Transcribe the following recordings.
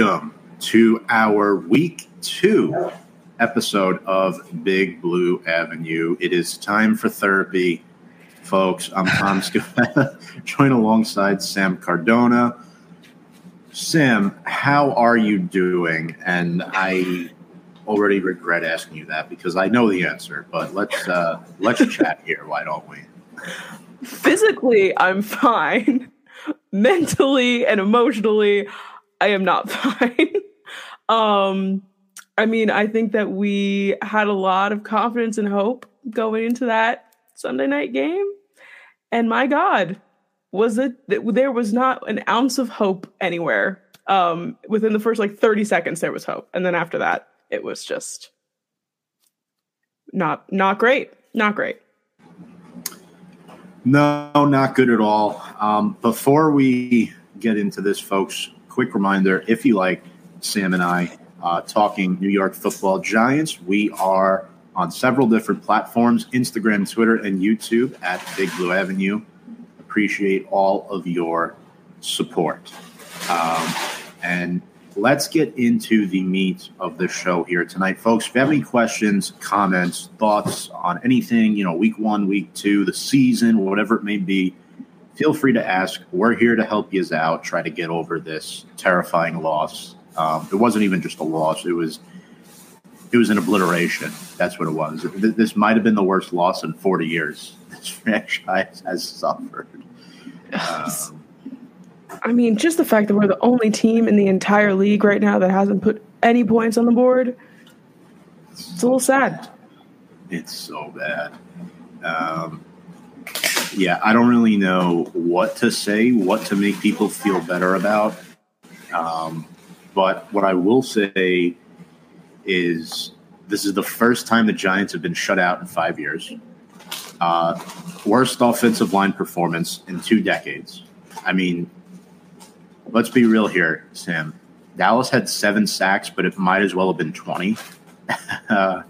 welcome to our week two episode of Big Blue Avenue. It is time for therapy, folks. I'm Tom Scott, joined alongside Sam Cardona. Sam, how are you doing? And I already regret asking you that because I know the answer, but let's uh, let's chat here, why don't we? Physically, I'm fine. Mentally and emotionally, I am not fine. um, I mean, I think that we had a lot of confidence and hope going into that Sunday night game. And my God, was it there was not an ounce of hope anywhere. Um, within the first like 30 seconds, there was hope. And then after that, it was just not not great. Not great. No, not good at all. Um, before we get into this, folks, quick reminder if you like Sam and I uh, talking New York football giants, we are on several different platforms Instagram, Twitter, and YouTube at Big Blue Avenue. Appreciate all of your support. Um, and let's get into the meat of the show here tonight, folks. If you have any questions, comments, thoughts on anything, you know, week one, week two, the season, whatever it may be, feel free to ask. We're here to help you out, try to get over this terrifying loss. Um, it wasn't even just a loss; it was it was an obliteration. That's what it was. This might have been the worst loss in 40 years this franchise has suffered. Um, I mean, just the fact that we're the only team in the entire league right now that hasn't put any points on the board, it's a little sad. It's so bad. Um, yeah, I don't really know what to say, what to make people feel better about. Um, but what I will say is this is the first time the Giants have been shut out in five years. Uh, worst offensive line performance in two decades. I mean, let's be real here, Sam. Dallas had seven sacks, but it might as well have been 20. uh,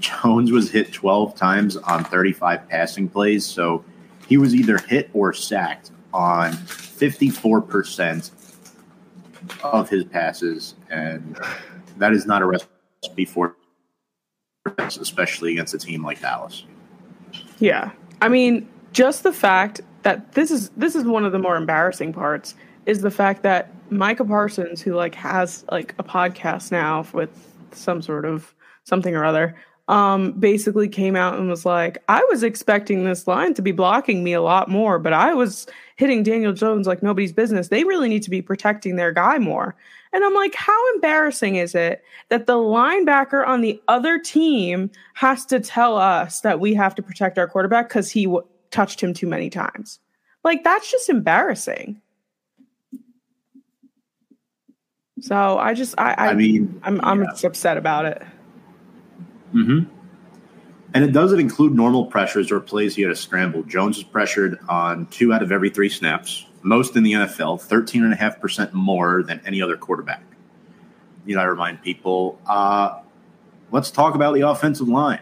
Jones was hit 12 times on 35 passing plays, so he was either hit or sacked on 54% of his passes, and that is not a recipe for especially against a team like Dallas. Yeah. I mean, just the fact that this is this is one of the more embarrassing parts is the fact that Micah Parsons, who like has like a podcast now with some sort of something or other, um, basically came out and was like, I was expecting this line to be blocking me a lot more, but I was hitting Daniel Jones like nobody's business. They really need to be protecting their guy more. And I'm like, how embarrassing is it that the linebacker on the other team has to tell us that we have to protect our quarterback because he w- touched him too many times? Like, that's just embarrassing. So I just I I, I mean I'm I'm upset about it. Hmm And it doesn't include normal pressures or plays he had to scramble. Jones is pressured on two out of every three snaps, most in the NFL, 13.5% more than any other quarterback. You know, I remind people, uh, let's talk about the offensive line.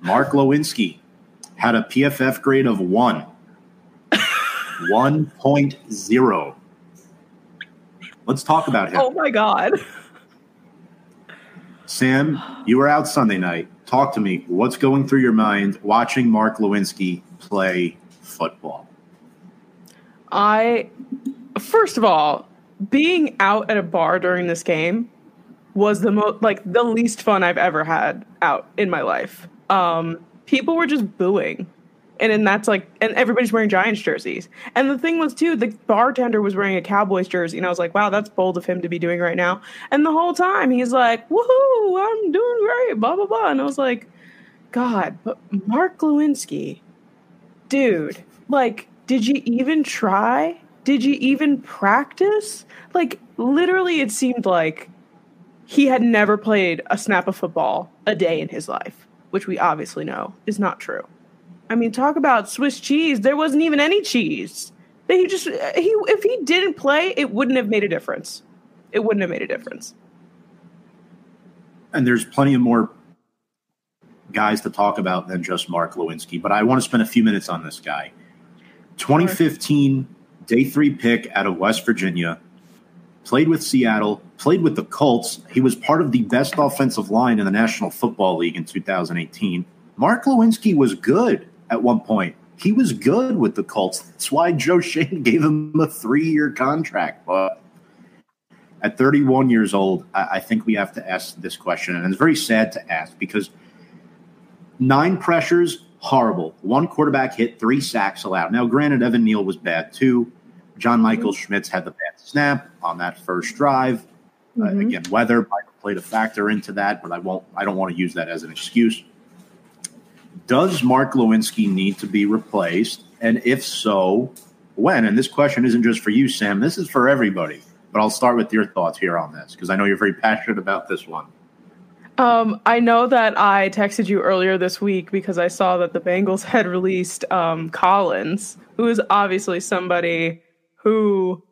Mark Glowinski had a PFF grade of one. 1.0 Let's talk about him. Oh my God. Sam, you were out Sunday night. Talk to me. What's going through your mind watching Mark Glowinski play football? I, first of all, being out at a bar during this game was the most, like, the least fun I've ever had out in my life. Um, people were just booing and then that's like and everybody's wearing giants jerseys. And the thing was too the bartender was wearing a cowboys jersey and i was like wow that's bold of him to be doing right now. And the whole time he's like woohoo i'm doing great blah blah blah. And i was like god but mark glowinski dude like did you even try? Did you even practice? Like literally it seemed like he had never played a snap of football a day in his life which we obviously know is not true I mean, talk about Swiss cheese. There wasn't even any cheese. He just he if he didn't play, it wouldn't have made a difference. It wouldn't have made a difference. And there's plenty of more guys to talk about than just Mark Glowinski, but I want to spend a few minutes on this guy. 2015 day three pick out of West Virginia, played with Seattle, played with the Colts. He was part of the best offensive line in the National Football League in 2018. Mark Glowinski was good at one point. He was good with the Colts. That's why Joe Schoen gave him a three year contract. But at 31 years old, I, I think we have to ask this question. And it's very sad to ask because nine pressures, horrible. One quarterback hit, three sacks allowed. Now, granted, Evan Neal was bad too. John Michael mm-hmm. Schmitz had the bad snap on that first drive. Uh, mm-hmm. Uh, again, weather might have played a factor into that, but I won't. I don't want to use that as an excuse. Does Mark Glowinski need to be replaced? And if so, when? And this question isn't just for you, Sam. This is for everybody. But I'll start with your thoughts here on this because I know you're very passionate about this one. Um, I know that I texted you earlier this week because I saw that the Bengals had released um, Collins, who is obviously somebody who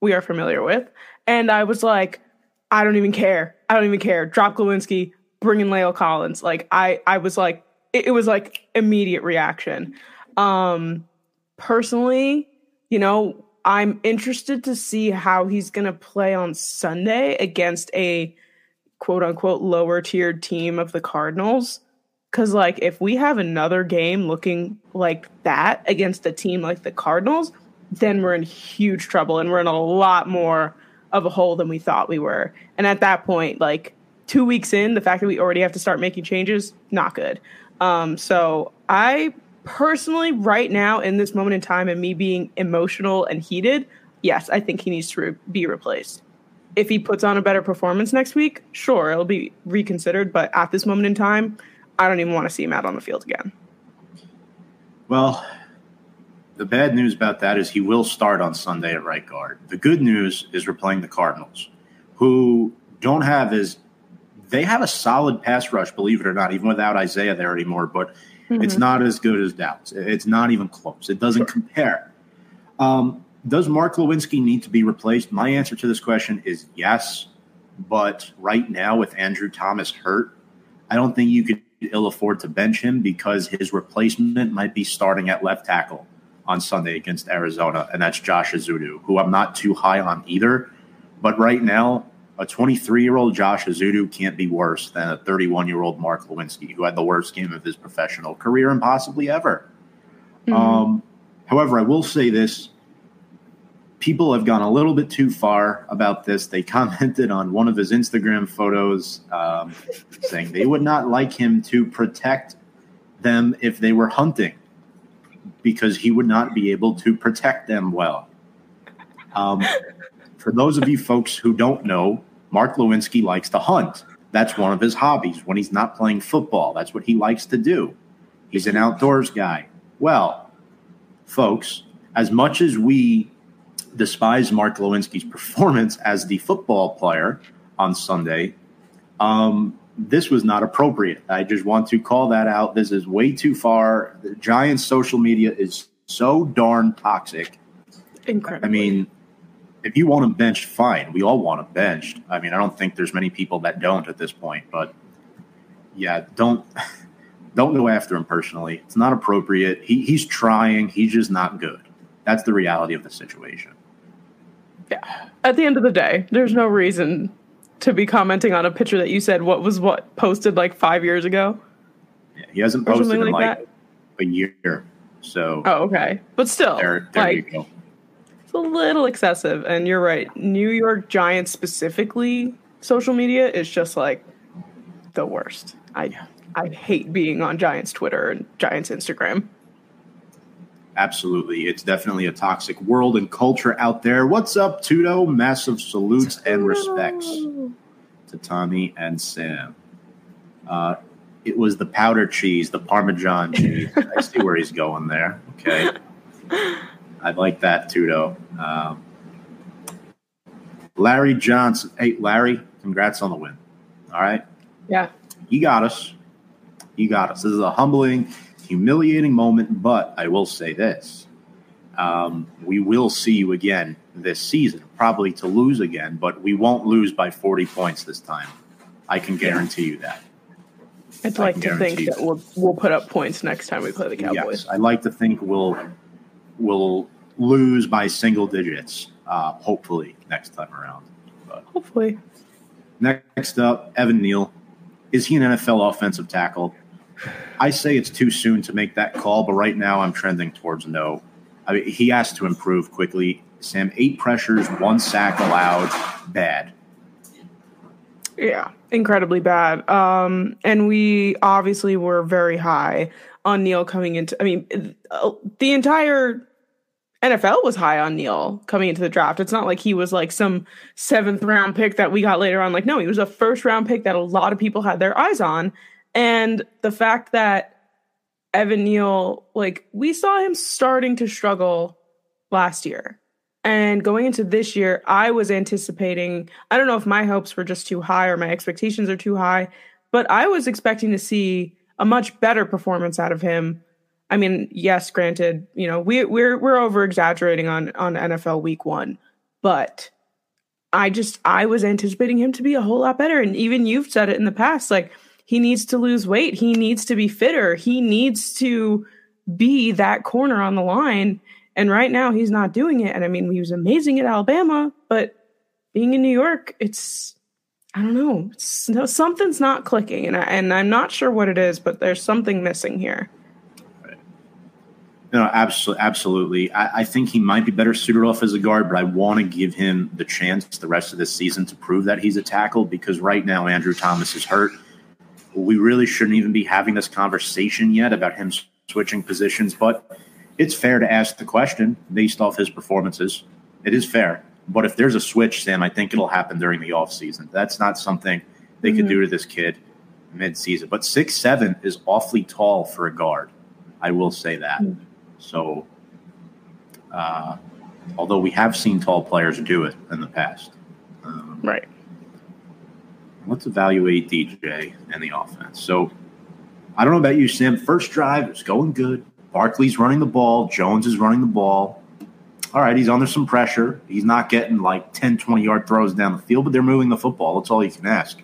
we are familiar with. And I was like, I don't even care. I don't even care. Drop Glowinski, bring in La'el Collins. Like I, I was like, it, it was like immediate reaction. Um, personally, you know, I'm interested to see how he's going to play on Sunday against a quote unquote lower tiered team of the Cardinals. Cause like if we have another game looking like that against a team like the Cardinals, then we're in huge trouble and we're in a lot more of a hole than we thought we were. And at that point, like two weeks in, the fact that we already have to start making changes, not good. Um, so I personally, right now in this moment in time, and me being emotional and heated, yes, I think he needs to re- be replaced. If he puts on a better performance next week, sure, it'll be reconsidered. But at this moment in time, I don't even want to see him out on the field again. Well, the bad news about that is he will start on Sunday at right guard. The good news is we're playing the Cardinals, who don't have as they have a solid pass rush, believe it or not, even without Isaiah there anymore. But mm-hmm. it's not as good as Dallas. It's not even close. It doesn't sure. compare. Um, does Mark Glowinski need to be replaced? My answer to this question is yes. But right now, with Andrew Thomas hurt, I don't think you could ill afford to bench him because his replacement might be starting at left tackle on Sunday against Arizona, and that's Josh Ezeudu, who I'm not too high on either. But right now, a 23 year old Josh Ezeudu can't be worse than a 31 year old Mark Glowinski, who had the worst game of his professional career and possibly ever. Mm-hmm. Um, however, I will say this people have gone a little bit too far about this. They commented on one of his Instagram photos um, saying they would not like him to protect them if they were hunting because he would not be able to protect them well. Um, for those of you folks who don't know, Mark Glowinski likes to hunt. That's one of his hobbies when he's not playing football. That's what he likes to do. He's an outdoors guy. Well, folks, as much as we despise Mark Glowinski's performance as the football player on Sunday, um, this was not appropriate. I just want to call that out. This is way too far. The Giants' social media is so darn toxic. Incredible. I mean, if you want him benched, fine. We all want him benched. I mean, I don't think there's many people that don't at this point, but yeah, don't don't go after him personally. It's not appropriate. He, he's trying. He's just not good. That's the reality of the situation. Yeah. At the end of the day, there's no reason to be commenting on a picture that you said what was what posted like five years ago. Yeah, he hasn't posted in like, like a year. So oh, okay, but still, there, there like, you go. It's a little excessive, and you're right. New York Giants specifically, social media is just like the worst. I I hate being on Giants Twitter and Giants Instagram. Absolutely. It's definitely a toxic world and culture out there. What's up, Tudo? Massive salutes and respects to Tommy and Sam. Uh, it was the powder cheese, the Parmesan cheese. I see where he's going there. Okay. I like that, Tudo. Um, Larry Johnson. Hey, Larry, congrats on the win. All right. Yeah. You got us. You got us. This is a humbling humiliating moment, but I will say this. Um, we will see you again this season, probably to lose again, but we won't lose by 40 points this time. I can guarantee you that. I'd like to think that, that we'll, we'll put up points next time we play the Cowboys. Yes, I'd like to think we'll we'll lose by single digits. uh, hopefully next time around. But hopefully. Next up, Evan Neal. Is he an NFL offensive tackle? I say it's too soon to make that call, but right now I'm trending towards no. I mean, he has to improve quickly. Sam, eight pressures, one sack allowed, bad. Yeah, incredibly bad. Um, and we obviously were very high on Neal coming into. I mean, uh, the entire NFL was high on Neal coming into the draft. It's not like he was like some seventh round pick that we got later on. Like, no, he was a first round pick that a lot of people had their eyes on. And the fact that Evan Neal, like, we saw him starting to struggle last year. And going into this year, I was anticipating, I don't know if my hopes were just too high or my expectations are too high, but I was expecting to see a much better performance out of him I mean, yes, granted, you know, we we're we're over exaggerating on on NFL week 1, but I just I was anticipating him to be a whole lot better. And even you've said it in the past like he needs to lose weight, he needs to be fitter, he needs to be that corner on the line. And right now he's not doing it. And I mean, he was amazing at Alabama, but being in New York, it's I don't know, no, something's not clicking. And I, and I'm not sure what it is, but there's something missing here. No, absolutely, absolutely. I, I, think he might be better suited off as a guard, but I want to give him the chance the rest of this season to prove that he's a tackle because right now Andrew Thomas is hurt. We really shouldn't even be having this conversation yet about him switching positions, but it's fair to ask the question based off his performances. It is fair. But if there's a switch, Sam, I think it'll happen during the offseason. That's not something they mm-hmm. could do to this kid mid-season. But six seven is awfully tall for a guard. I will say that. Mm-hmm. So, uh, although we have seen tall players do it in the past, um, right? Let's evaluate DJ and the offense. So, I don't know about you, Sam. First drive is going good. Barkley's running the ball. Jones is running the ball. All right, he's under some pressure. He's not getting like 10, 20 yard throws down the field, but they're moving the football. That's all you can ask.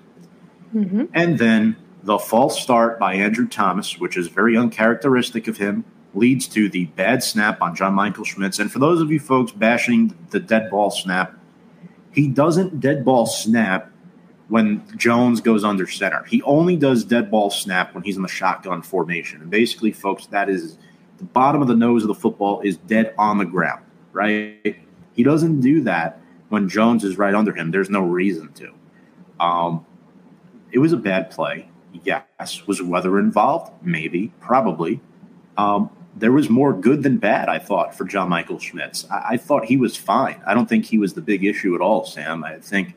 Mm-hmm. And then the false start by Andrew Thomas, which is very uncharacteristic of him leads to the bad snap on John Michael Schmitz. And for those of you folks bashing the dead ball snap, he doesn't dead ball snap when Jones goes under center. He only does dead ball snap when he's in the shotgun formation. And basically, folks, that is the bottom of the nose of the football is dead on the ground, right? He doesn't do that when Jones is right under him. There's no reason to. Um, it was a bad play. Yes. Was weather involved? Maybe. Probably. Um, there was more good than bad, I thought, for John Michael Schmitz. I, I, thought he was fine. I don't think he was the big issue at all, Sam. I think,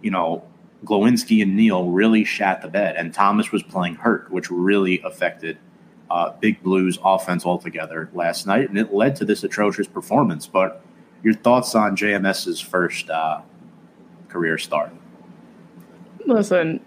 you know, Glowinski and Neal really shat the bed, and Thomas was playing hurt, which really affected uh, Big Blues offense altogether last night, and it led to this atrocious performance. But your thoughts on JMS's first uh, career start? Listen,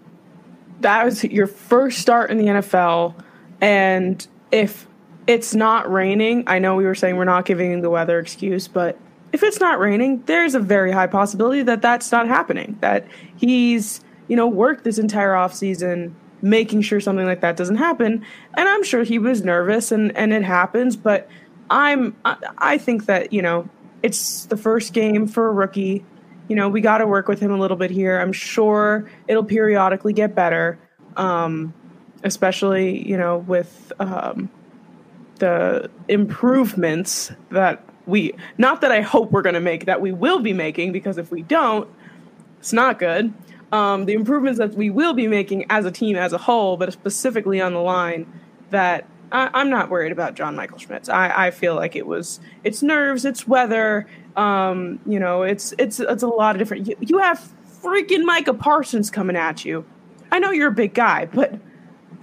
that was your first start in the NFL, and if it's not raining. I know we were saying we're not giving the weather excuse, but if it's not raining, there's a very high possibility that that's not happening. That he's, you know, worked this entire off season making sure something like that doesn't happen. And I'm sure he was nervous and and it happens, but I'm I, I think that, you know, it's the first game for a rookie. You know, we got to work with him a little bit here. I'm sure it'll periodically get better. Um especially, you know, with um the improvements that we not that I hope we're going to make that we will be making because if we don't, it's not good. Um, the improvements that we will be making as a team as a whole, but specifically on the line, that I, am not worried about John Michael Schmitz. I, I feel like it was it's nerves, it's weather. Um, you know, it's it's it's a lot of different. You, you have freaking Micah Parsons coming at you. I know you're a big guy, but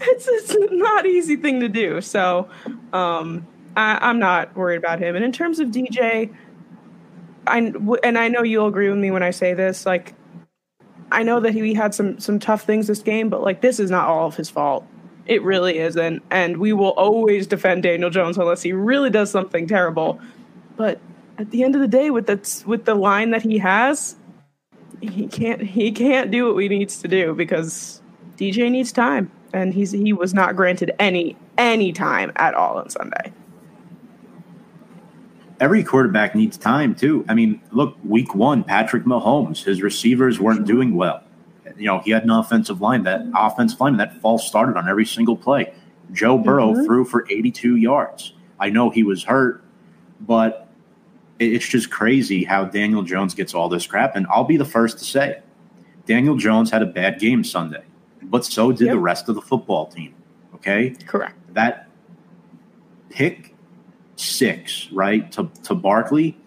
it's, it's not easy thing to do. So um, I, am not worried about him. And in terms of DJ, I and I know you'll agree with me when I say this. Like, I know that he had some some tough things this game, but like this is not all of his fault. It really isn't, and we will always defend Daniel Jones unless he really does something terrible. But at the end of the day, with the with the line that he has, he can't he can't do what he needs to do because DJ needs time and he's he was not granted any any time at all on Sunday. every quarterback needs time too. I mean, look, week one, Patrick Mahomes, his receivers weren't doing well. You know, he had an offensive line that offensive line that false started on every single play. Joe Burrow mm-hmm. threw for 82 yards. I know he was hurt, but it's just crazy how Daniel Jones gets all this crap. And I'll be the first to say, Daniel Jones had a bad game Sunday, but so did yep. the rest of the football team. Okay, correct. That pick six, right, to, to Barkley,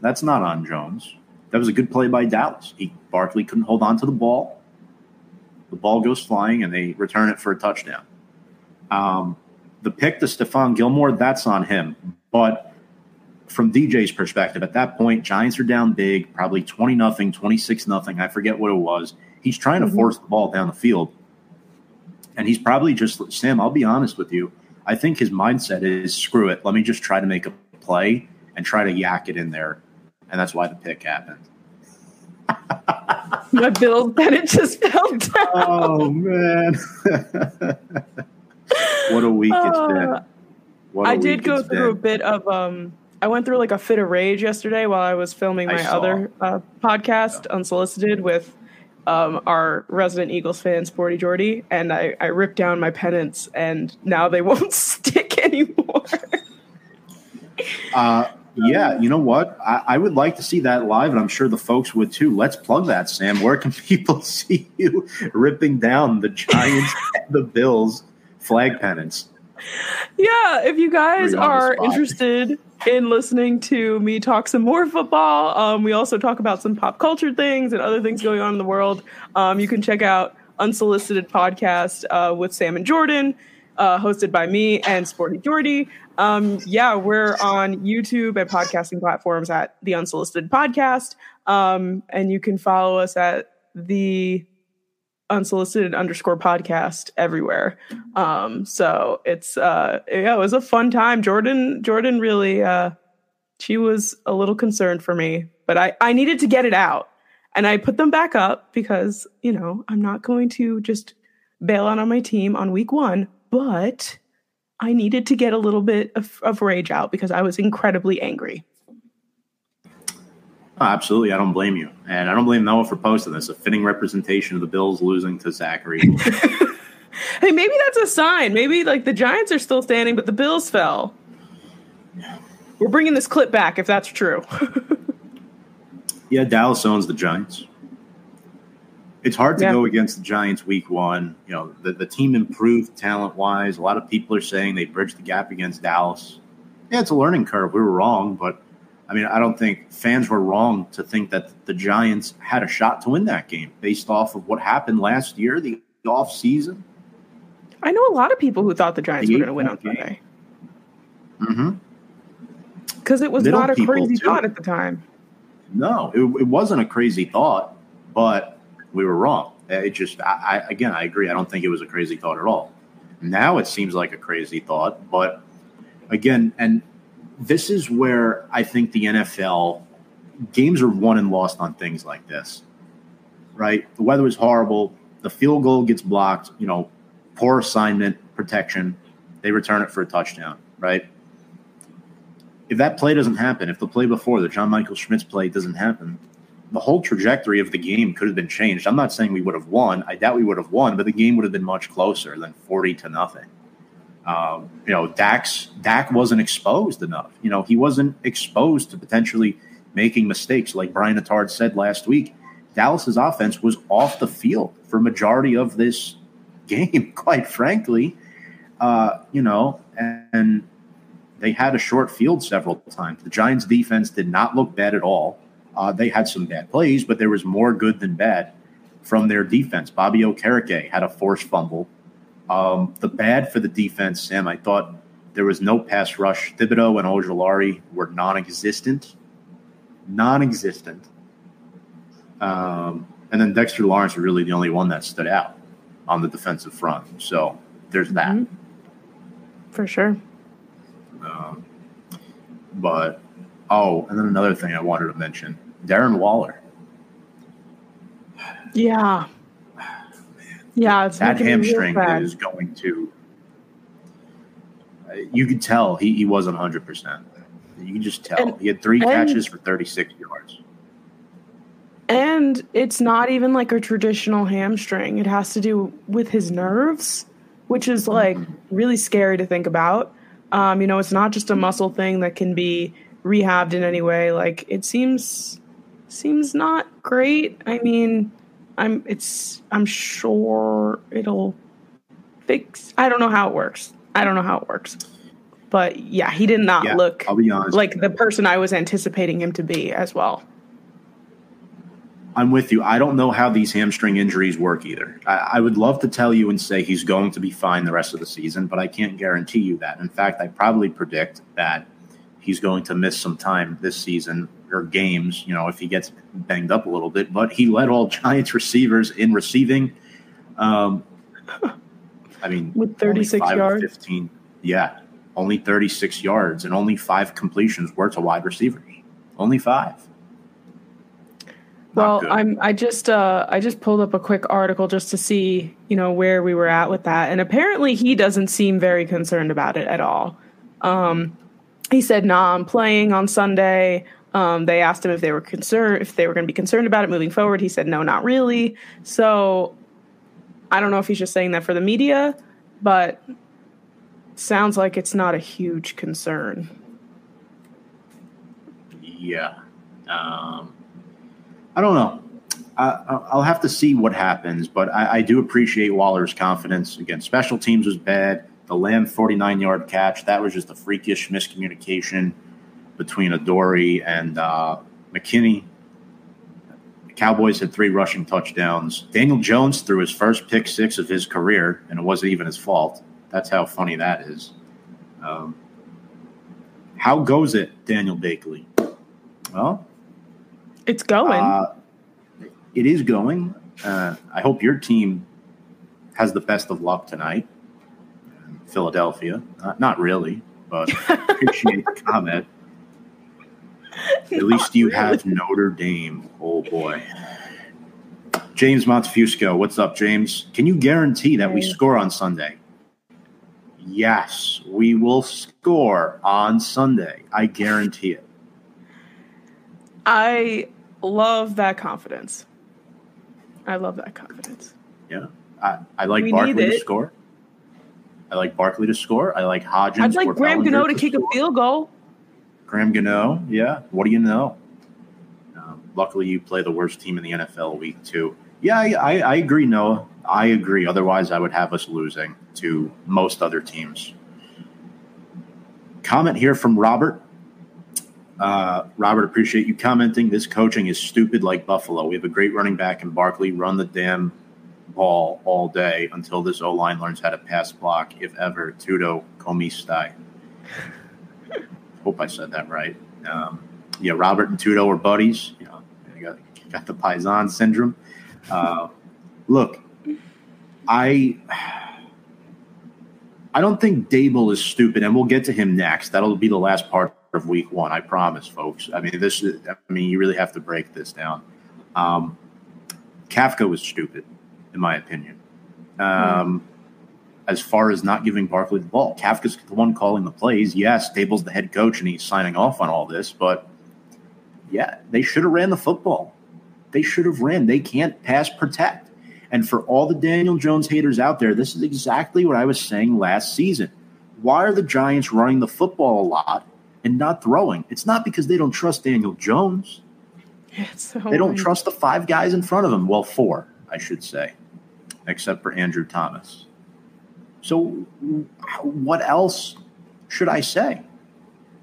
that's not on Jones. That was a good play by Dallas. He Barkley couldn't hold on to the ball. The ball goes flying, and they return it for a touchdown. Um, the pick to Stephon Gilmore, that's on him. But from DJ's perspective, at that point, Giants are down big, probably 20 nothing, 26 nothing. I forget what it was. He's trying to mm-hmm. force the ball down the field. And he's probably just, Sam, I'll be honest with you. I think his mindset is screw it. Let me just try to make a play and try to yak it in there. And that's why the pick happened. My Bill Bennett just fell down. Oh, man. what a week uh, it's been. What I did go through been. a bit of um I went through like a fit of rage yesterday while I was filming my other uh, podcast, yeah. Unsolicited, with um, our resident Eagles fans, Sporty Jordy, and I, I ripped down my pennants, and now they won't stick anymore. uh, yeah, you know what? I, I, would like to see that live, and I'm sure the folks would too. Let's plug that, Sam. Where can people see you ripping down the Giants and the Bills flag pennants? Yeah, if you guys are interested in listening to me talk some more football. Um, we also talk about some pop culture things and other things going on in the world. Um, you can check out Unsolicited Podcast uh, with Sam and Jordan, uh, hosted by me and Sporty Jordy. Um, yeah, we're on YouTube and podcasting platforms at the Unsolicited Podcast. Um, and you can follow us at the unsolicited underscore podcast everywhere. Um, so it's uh yeah, it was a fun time. Jordan Jordan really uh she was a little concerned for me, but I I needed to get it out. And I put them back up because, you know, I'm not going to just bail out on my team on week 1, but I needed to get a little bit of, of rage out because I was incredibly angry. Oh, absolutely. I don't blame you. And I don't blame Noah for posting this. A fitting representation of the Bills losing to Zachary. hey, maybe that's a sign. Maybe like the Giants are still standing, but the Bills fell. We're bringing this clip back if that's true. yeah, Dallas owns the Giants. It's hard to yeah. go against the Giants week one. You know, the, the team improved talent wise. A lot of people are saying they bridged the gap against Dallas. Yeah, it's a learning curve. We were wrong, but I mean, I don't think fans were wrong to think that the Giants had a shot to win that game based off of what happened last year, the off season. I know a lot of people who thought the Giants the were going to win on Sunday. Mm-hmm. Because it was not a crazy too. thought at the time. No, it, it, wasn't a crazy thought, but we were wrong. It just, I, I again, I agree. I don't think it was a crazy thought at all. Now it seems like a crazy thought, but again, and this is where I think the NFL games are won and lost on things like this, right? The weather is horrible. The field goal gets blocked. You know, poor assignment protection. They return it for a touchdown, right? If that play doesn't happen, if the play before the John Michael Schmitz play doesn't happen, the whole trajectory of the game could have been changed. I'm not saying we would have won. I doubt we would have won, but the game would have been much closer than 40 to nothing. Um, you know, Dax Dak wasn't exposed enough. You know, he wasn't exposed to potentially making mistakes. Like Brian Attard said last week, Dallas's offense was off the field for majority of this game. Quite frankly, uh, you know, and, and they had a short field several times. The Giants' defense did not look bad at all. Uh, they had some bad plays, but there was more good than bad from their defense. Bobby Okereke had a forced fumble um, the bad for the defense, Sam, I thought there was no pass rush. Thibodeaux and Ojulari were non-existent, non-existent. Um, and then Dexter Lawrence was really the only one that stood out on the defensive front. So there's that. Mm-hmm. For sure. Um, but oh, and then another thing I wanted to mention: Darren Waller. Yeah. Yeah, that hamstring is going to. Uh, you could tell he, he wasn't 100%. You can just tell. And- he had three and- catches for 36 yards. And it's not even like a traditional hamstring. It has to do with his nerves, which is like really scary to think about. Um, you know, it's not just a muscle thing that can be rehabbed in any way. Like it seems seems not great. I mean, I'm it's I'm sure it'll fix I don't know how it works. I don't know how it works. But yeah, he did not Yeah, look I'll be honest. like the person I was anticipating him to be as well. I'm with you. I don't know how these hamstring injuries work either. I, I would love to tell you and say he's going to be fine the rest of the season, but I can't guarantee you that. In fact, I probably predict that he's going to miss some time this season or games, you know, if he gets banged up a little bit. But he led all Giants receivers in receiving. Um, I mean, With 36 yards? 15. Yeah, only 36 yards and only five completions were to wide receivers. Only five. Not Well, good. I'm I just uh I just pulled up a quick article just to see, you know, where we were at with that. And apparently he doesn't seem very concerned about it at all. Um he said, "Nah, I'm playing on Sunday." Um they asked him if they were concerned if they were going to be concerned about it moving forward. He said, "No, not really." So I don't know if he's just saying that for the media, but sounds like it's not a huge concern. Yeah. Um, I don't know. I, I- I'll have to see what happens, but I, I do appreciate Waller's confidence. Again, special teams was bad. The Lamb 49 yard catch, that was just a freakish miscommunication between Adoree' and uh, McKinney. The Cowboys had three rushing touchdowns. Daniel Jones threw his first pick six of his career, and it wasn't even his fault. That's how funny that is. Um, how goes it, Daniel Bakley? Well, It's going. uh, it is going. Uh, I hope your team has the best of luck tonight. Philadelphia. Uh, not really, but appreciate the comment. At least you have Notre Dame. Oh boy. James Montefusco, what's up, James? Can you guarantee that we score on Sunday? Yes, we will score on Sunday. I guarantee it. I love that confidence. I love that confidence. Yeah. I, I like We Barkley to score. I like Barkley to score. I like Hodgins. I'd like Graham Gano to kick a field goal. Graham Gano, yeah. What do you know? Um, luckily, you play the worst team in the NFL week two. Yeah, I, I, I agree, Noah. I agree. Otherwise, I would have us losing to most other teams. Comment here from Robert. Uh, Robert, appreciate you commenting. This coaching is stupid like Buffalo. We have a great running back in Barkley. Run the damn ball all day until this O line learns how to pass block, if ever. Tudo comistai. Hope I said that right. Um, yeah, Robert and Tudo are buddies. You know, got, got the Paisan syndrome. Uh, look, I I don't think Daboll is stupid, and we'll get to him next. That'll be the last part of week one. I promise, folks. I mean, this is. I mean, you really have to break this down. Um, Kafka was stupid, in my opinion. Um, As far as not giving Barkley the ball, Kafka's the one calling the plays. Yes, Daboll's the head coach, and he's signing off on all this. But yeah, they should have ran the football. They should have ran. They can't pass protect. And for all the Daniel Jones haters out there, this is exactly what I was saying last season. Why are the Giants running the football a lot and not throwing? It's not because they don't trust Daniel Jones. Yeah, so They don't trust the five guys in front of him. Well, four, I should say, except for Andrew Thomas. So, what else should I say?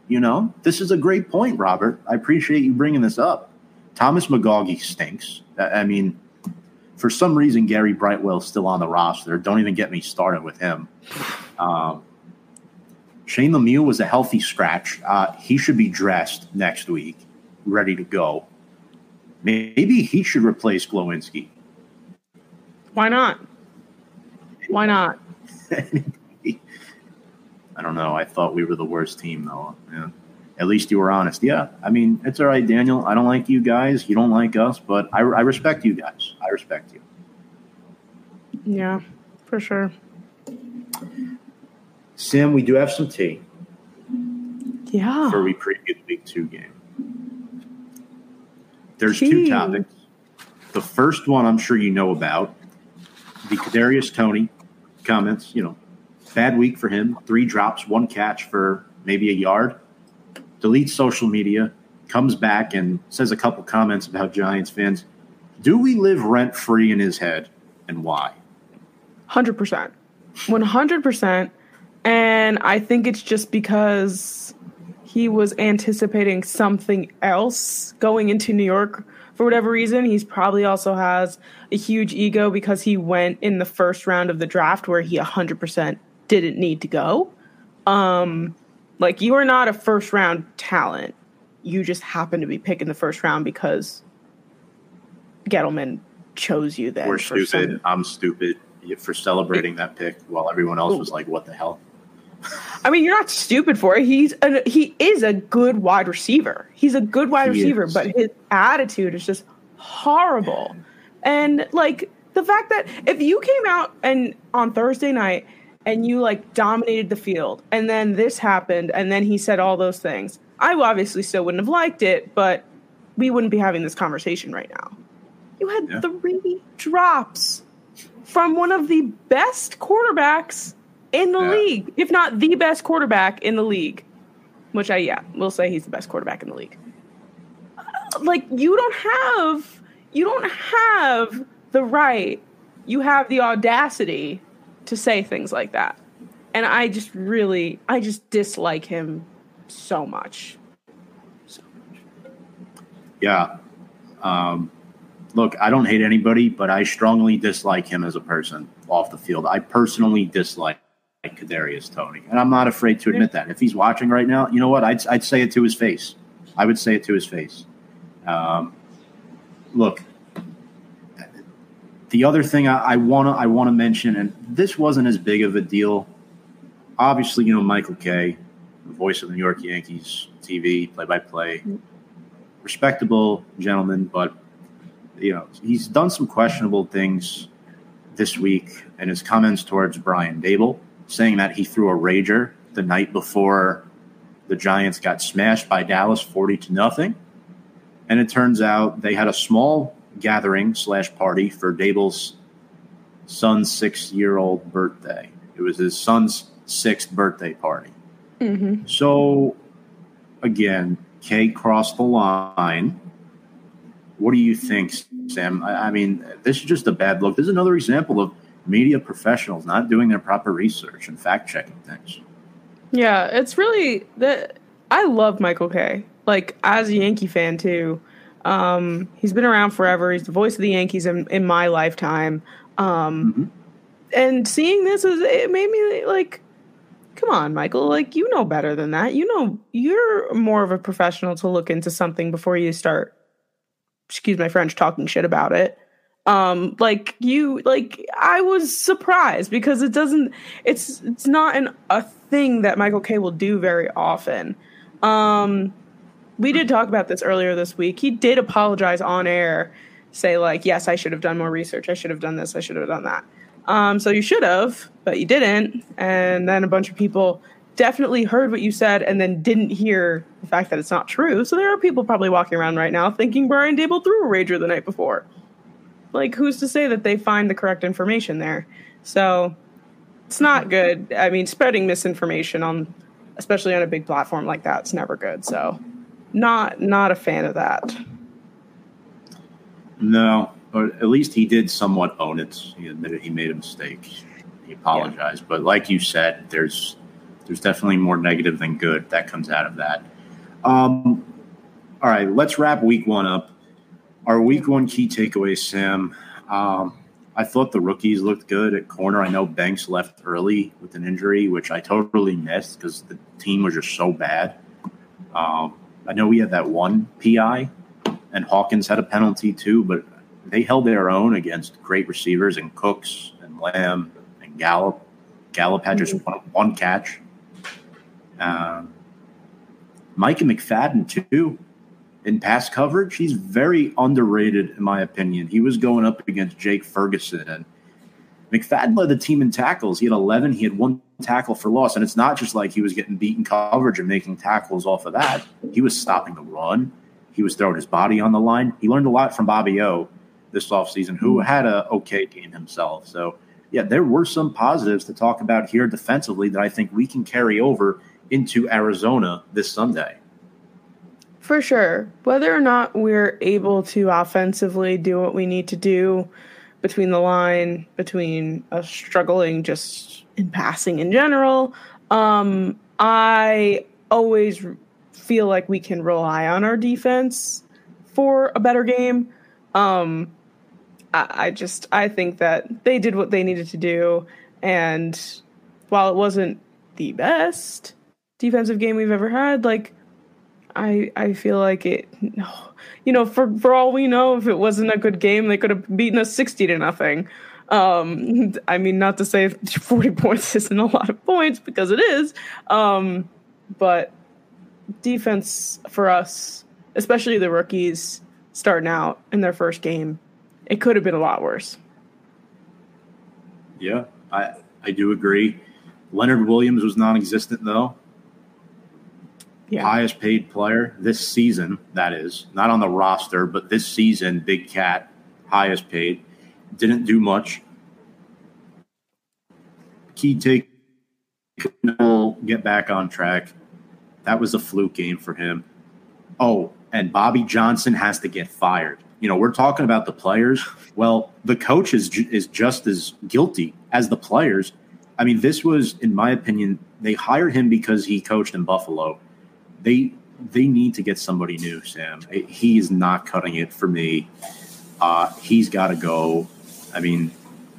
You know, this is a great point, Robert. I appreciate you bringing this up. Thomas McGaughey stinks. I mean, for some reason, Gary Brightwell's still on the roster. Don't even get me started with him. Um, Shane Lemieux was a healthy scratch. Uh, he should be dressed next week, ready to go. Maybe he should replace Glowinski. Why not? Why not? I don't know. I thought we were the worst team, though. Yeah. At least you were honest. Yeah. I mean, it's all right, Daniel. I don't like you guys. You don't like us, but I, I respect you guys. I respect you. Yeah, for sure. Sam, we do have some tea. Yeah. For we preview the week two game. There's two topics. The first one I'm sure you know about. The Kadarius Toney comments, you know, bad week for him. Three drops, one catch for maybe a yard. Deletes social media, comes back and says a couple comments about Giants fans. Do we live rent free in his head and why? 100%. 100%. And I think it's just because he was anticipating something else going into New York for whatever reason. He's probably also has a huge ego because he went in the first round of the draft where he 100% didn't need to go. Um, like, you are not a first round talent. You just happen to be picking the first round because Gettleman chose you then. We're stupid. some- I'm stupid for celebrating that pick while everyone else was like, what the hell? I mean, you're not stupid for it. He's a, he is a good wide receiver. He's a good wide He receiver, is. but his attitude is just horrible. And like the fact that if you came out and on Thursday night and you like dominated the field, and then this happened, and then he said all those things, I obviously still wouldn't have liked it, but we wouldn't be having this conversation right now. You had Yeah. three drops from one of the best quarterbacks in the Yeah. league, if not the best quarterback in the league. Which I yeah, will say he's the best quarterback in the league. Uh, Like you don't have you don't have the right. You have the audacity to say things like that. And I just really I just dislike him so much. So much. Yeah. Um, look, I don't hate anybody, but I strongly dislike him as a person off the field. I personally dislike Kadarius Toney, and I'm not afraid to admit that. If he's watching right now, you know what? I'd I'd say it to his face. I would say it to his face. Um, look, the other thing I, I wanna I wanna mention, and this wasn't as big of a deal. Obviously, you know Michael Kay, the voice of the New York Yankees TV, play by play respectable gentleman, but you know he's done some questionable things this week in his comments towards Brian Daboll, saying that he threw a rager the night before the Giants got smashed by Dallas forty to nothing, and it turns out they had a small gathering slash party for Daboll's son's six year old birthday. It was his son's sixth birthday party. Mm-hmm. So, again, Kay crossed the line. What do you think, Sam? I, I mean, this is just a bad look. This is another example of media professionals not doing their proper research and fact checking things. Yeah, it's really that I love Michael Kay. Like as a Yankee fan too. Um, he's been around forever. He's the voice of the Yankees in, in my lifetime. Um, Mhm. and seeing this is it made me like, come on, Michael. Like you know better than that. You know you're more of a professional to look into something before you start. Excuse my French, talking shit about it. Um, like you, like I was surprised because it doesn't. It's it's not an a thing that Michael Kay will do very often. Um, we did talk about this earlier this week. He did apologize on air, say like, "Yes, I should have done more research. I should have done this. I should have done that." Um, so you should have, but you didn't. And then a bunch of people definitely heard what you said and then didn't hear the fact that it's not true. So there are people probably walking around right now thinking Brian Daboll threw a rager the night before. Like, who's to say that they find the correct information there? So it's not good. I mean, spreading misinformation on, especially on a big platform like that, it's never good. So, not not a fan of that. No, but at least he did somewhat own it. He admitted he made a mistake. He apologized, but like you said, there's there's definitely more negative than good that comes out of that. Um, all right, let's wrap week one up. Our week one key takeaway, Sam. Um, I thought the rookies looked good at corner. I know Banks left early with an injury, which I totally missed because the team was just so bad. Um, I know we had that one PI, and Hawkins had a penalty too, but they held their own against great receivers and Cooks and Lamb and Gallup. Gallup had just one, one catch. Um, and McFadden too in pass coverage. He's very underrated in my opinion. He was going up against Jake Ferguson, and McFadden led the team in tackles. He had 11. He had one tackle for loss. And it's not just like he was getting beaten coverage and making tackles off of that. He was stopping the run. He was throwing his body on the line. He learned a lot from Bobby O this offseason, who mm-hmm. had a okay game himself. So, yeah, there were some positives to talk about here defensively that I think we can carry over into Arizona this Sunday. For sure. Whether or not we're able to offensively do what we need to do between the line, between us struggling just in passing in general, um, I always feel like we can rely on our defense for a better game. Um, I, I just I think that they did what they needed to do, and while it wasn't the best defensive game we've ever had, like I I feel like it. You know, for for all we know, if it wasn't a good game, they could have beaten us sixty to nothing. Um, I mean, not to say forty points isn't a lot of points because it is, um, but defense for us, especially the rookies starting out in their first game, it could have been a lot worse. Yeah, I I do agree. Leonard Williams was non-existent though. Yeah. Highest paid player this season, that is. Not on the roster, but this season, Big Cat, highest paid. Didn't do much. Key take get back on track. That was a fluke game for him. Oh, and Bobby Johnson has to get fired. You know, we're talking about the players. Well, the coach is is just as guilty as the players. I mean, this was, in my opinion, they hired him because he coached in Buffalo they they need to get somebody new, Sam. He is not cutting it for me. Uh, he's got to go. I mean,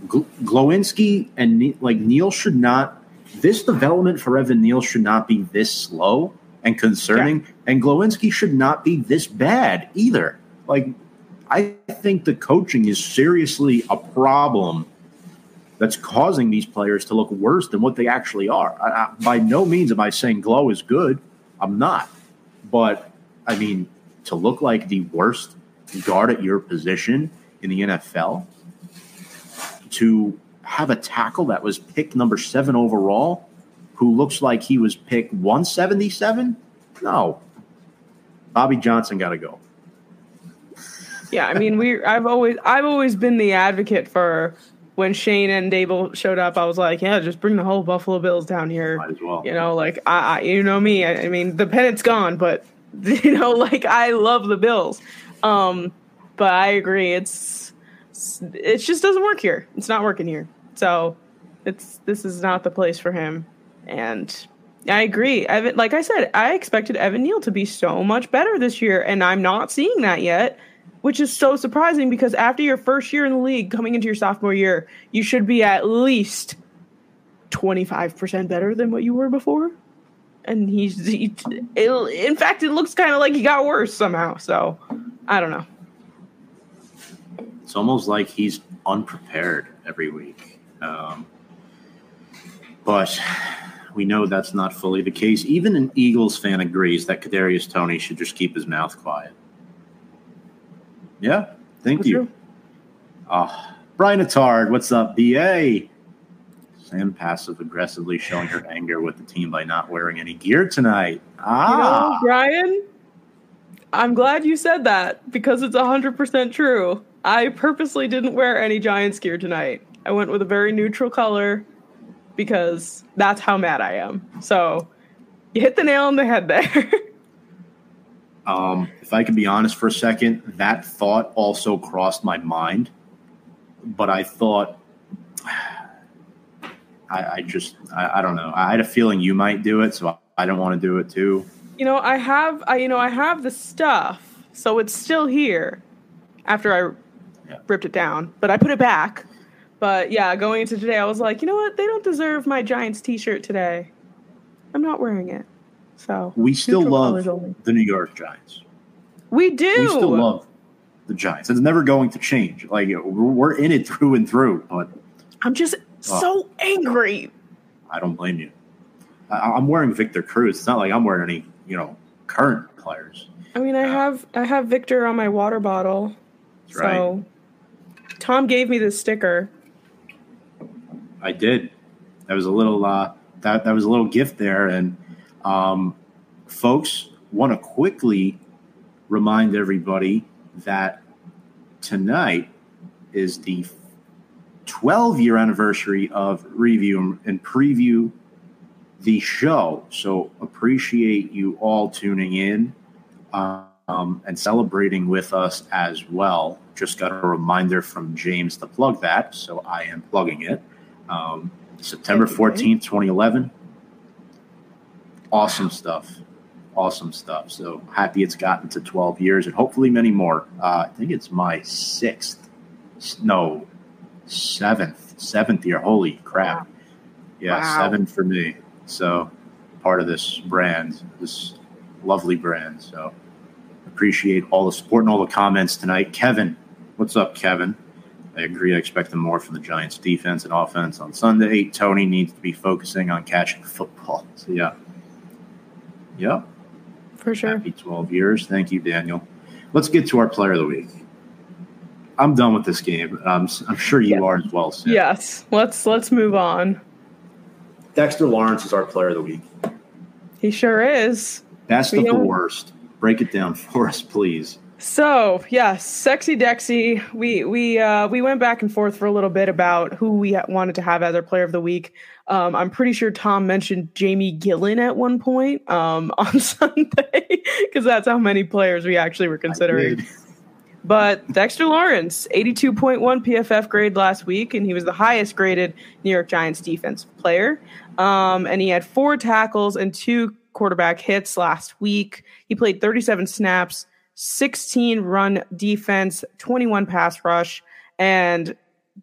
Glowinski and like Neal should not. This development for Evan Neal should not be this slow and concerning, yeah. and Glowinski should not be this bad either. Like, I think the coaching is seriously a problem that's causing these players to look worse than what they actually are. I, I, by no means am I saying Glow is good. I'm not. But I mean, to look like the worst guard at your position in the NFL, to have a tackle that was picked number seven overall, who looks like he was picked 177? No. Bobby Johnson got to go. Yeah, I mean, we. I've always, I've always been the advocate for when Schoen and Daboll showed up, I was like, yeah, just bring the whole Buffalo Bills down here. Might as well. You know, like I, I you know me. I, I, mean, the pennant's gone, but you know, like I love the Bills. Um, but I agree, it's it just doesn't work here. It's not working here. So it's this is not the place for him. And I agree. Evan, like I said, I expected Evan Neal to be so much better this year, and I'm not seeing that yet which is so surprising because after your first year in the league, coming into your sophomore year, you should be at least 25% better than what you were before. And he's, he, it, in fact, it looks kind of like he got worse somehow. So I don't know. It's almost like he's unprepared every week. Um, but we know that's not fully the case. Even an Eagles fan agrees that Kadarius Toney should just keep his mouth quiet. Yeah, thank you. Uh, Brian Attard, what's up, BA? Sam passive aggressively showing her anger with the team by not wearing any gear tonight. Ah, you know, ah. Brian, I'm glad you said that because it's 100% true. I purposely didn't wear any Giants gear tonight. I went with a very neutral color because that's how mad I am. So you hit the nail on the head there. Um, if I can be honest for a second, that thought also crossed my mind, but I thought, I, I just, I, I, don't know. I had a feeling you might do it, so I don't want to do it too. You know, I have, I, you know, I have the stuff, so it's still here. After I yeah. ripped it down, but I put it back. But yeah, going into today, I was like, you know what? They don't deserve my Giants T-shirt today. I'm not wearing it. So we still love the New York Giants. We do. We still love the Giants. It's never going to change. Like we're in it through and through. But I'm just uh, so angry. I don't blame you. I, am wearing Victor Cruz. It's not like I'm wearing any, you know, current players. I mean, I uh, have I have Victor on my water bottle. so right. Tom gave me this sticker. I did. That was a little uh, that that was a little gift there, and um, folks want to quickly remind everybody that tonight is the 12 year anniversary of review and preview the show. So appreciate you all tuning in um, and celebrating with us as well. Just got a reminder from James to plug that, so I am plugging it. Um, September 14th, 2011. Awesome stuff. Awesome stuff. So happy it's gotten to 12 years and hopefully many more. Uh, I think it's my sixth, no, seventh, seventh year. Holy crap. Wow. Yeah, wow. seven for me. So part of this brand, this lovely brand. So appreciate all the support and all the comments tonight. Kevin, what's up, Kevin? I agree. I expect them more from the Giants defense and offense on Sunday. Toney needs to be focusing on catching football. So yeah. Yep. For sure. Happy 12 years. Thank you, Daniel. Let's get to our player of the week. I'm done with this game. Um, I'm, I'm sure you yeah. are as well. Sam. Yes. Let's let's move on. Dexter Lawrence is our player of the week. He sure is. Best we of the worst. Break it down for us, please. So yeah, sexy Dexy. We we uh, we went back and forth for a little bit about who we wanted to have as our player of the week. Um, I'm pretty sure Tom mentioned Jamie Gillan at one point um, on Sunday because that's how many players we actually were considering. But Dexter Lawrence, 82.1 PFF grade last week, and he was the highest graded New York Giants defensive player. Um, and he had four tackles and two quarterback hits last week. He played 37 snaps, 16 run defense, 21 pass rush, and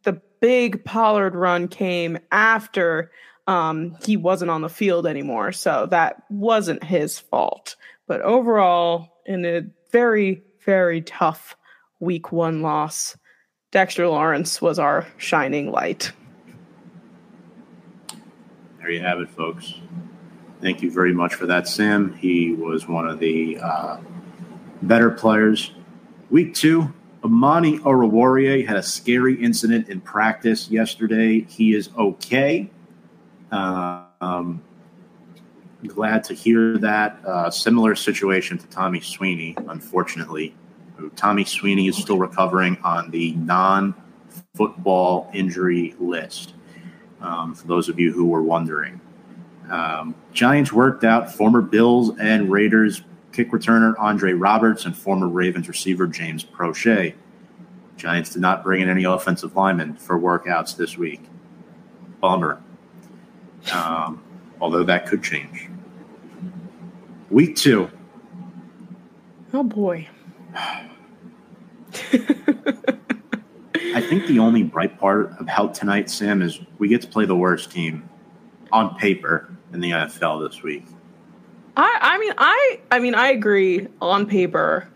the big Pollard run came after um, he wasn't on the field anymore. So that wasn't his fault. But overall, in a very, very tough week one loss, Dexter Lawrence was our shining light. There you have it, folks. Thank you very much for that, Sam. He was one of the uh, better players. Week two, Amani Oruwariye had a scary incident in practice yesterday. He is okay. Uh, um, glad to hear that. Uh, similar situation to Tommy Sweeney, unfortunately. Tommy Sweeney is still recovering on the non football injury list, um, for those of you who were wondering. Um, Giants worked out former Bills and Raiders kick returner Andre Roberts and former Ravens receiver James Proche. Giants did not bring in any offensive linemen for workouts this week. Bummer. Um, although that could change. Week two. Oh boy. I think the only bright part about tonight, Sam, is we get to play the worst team on paper in the NFL this week. I, I mean, I, I mean, I agree on paper,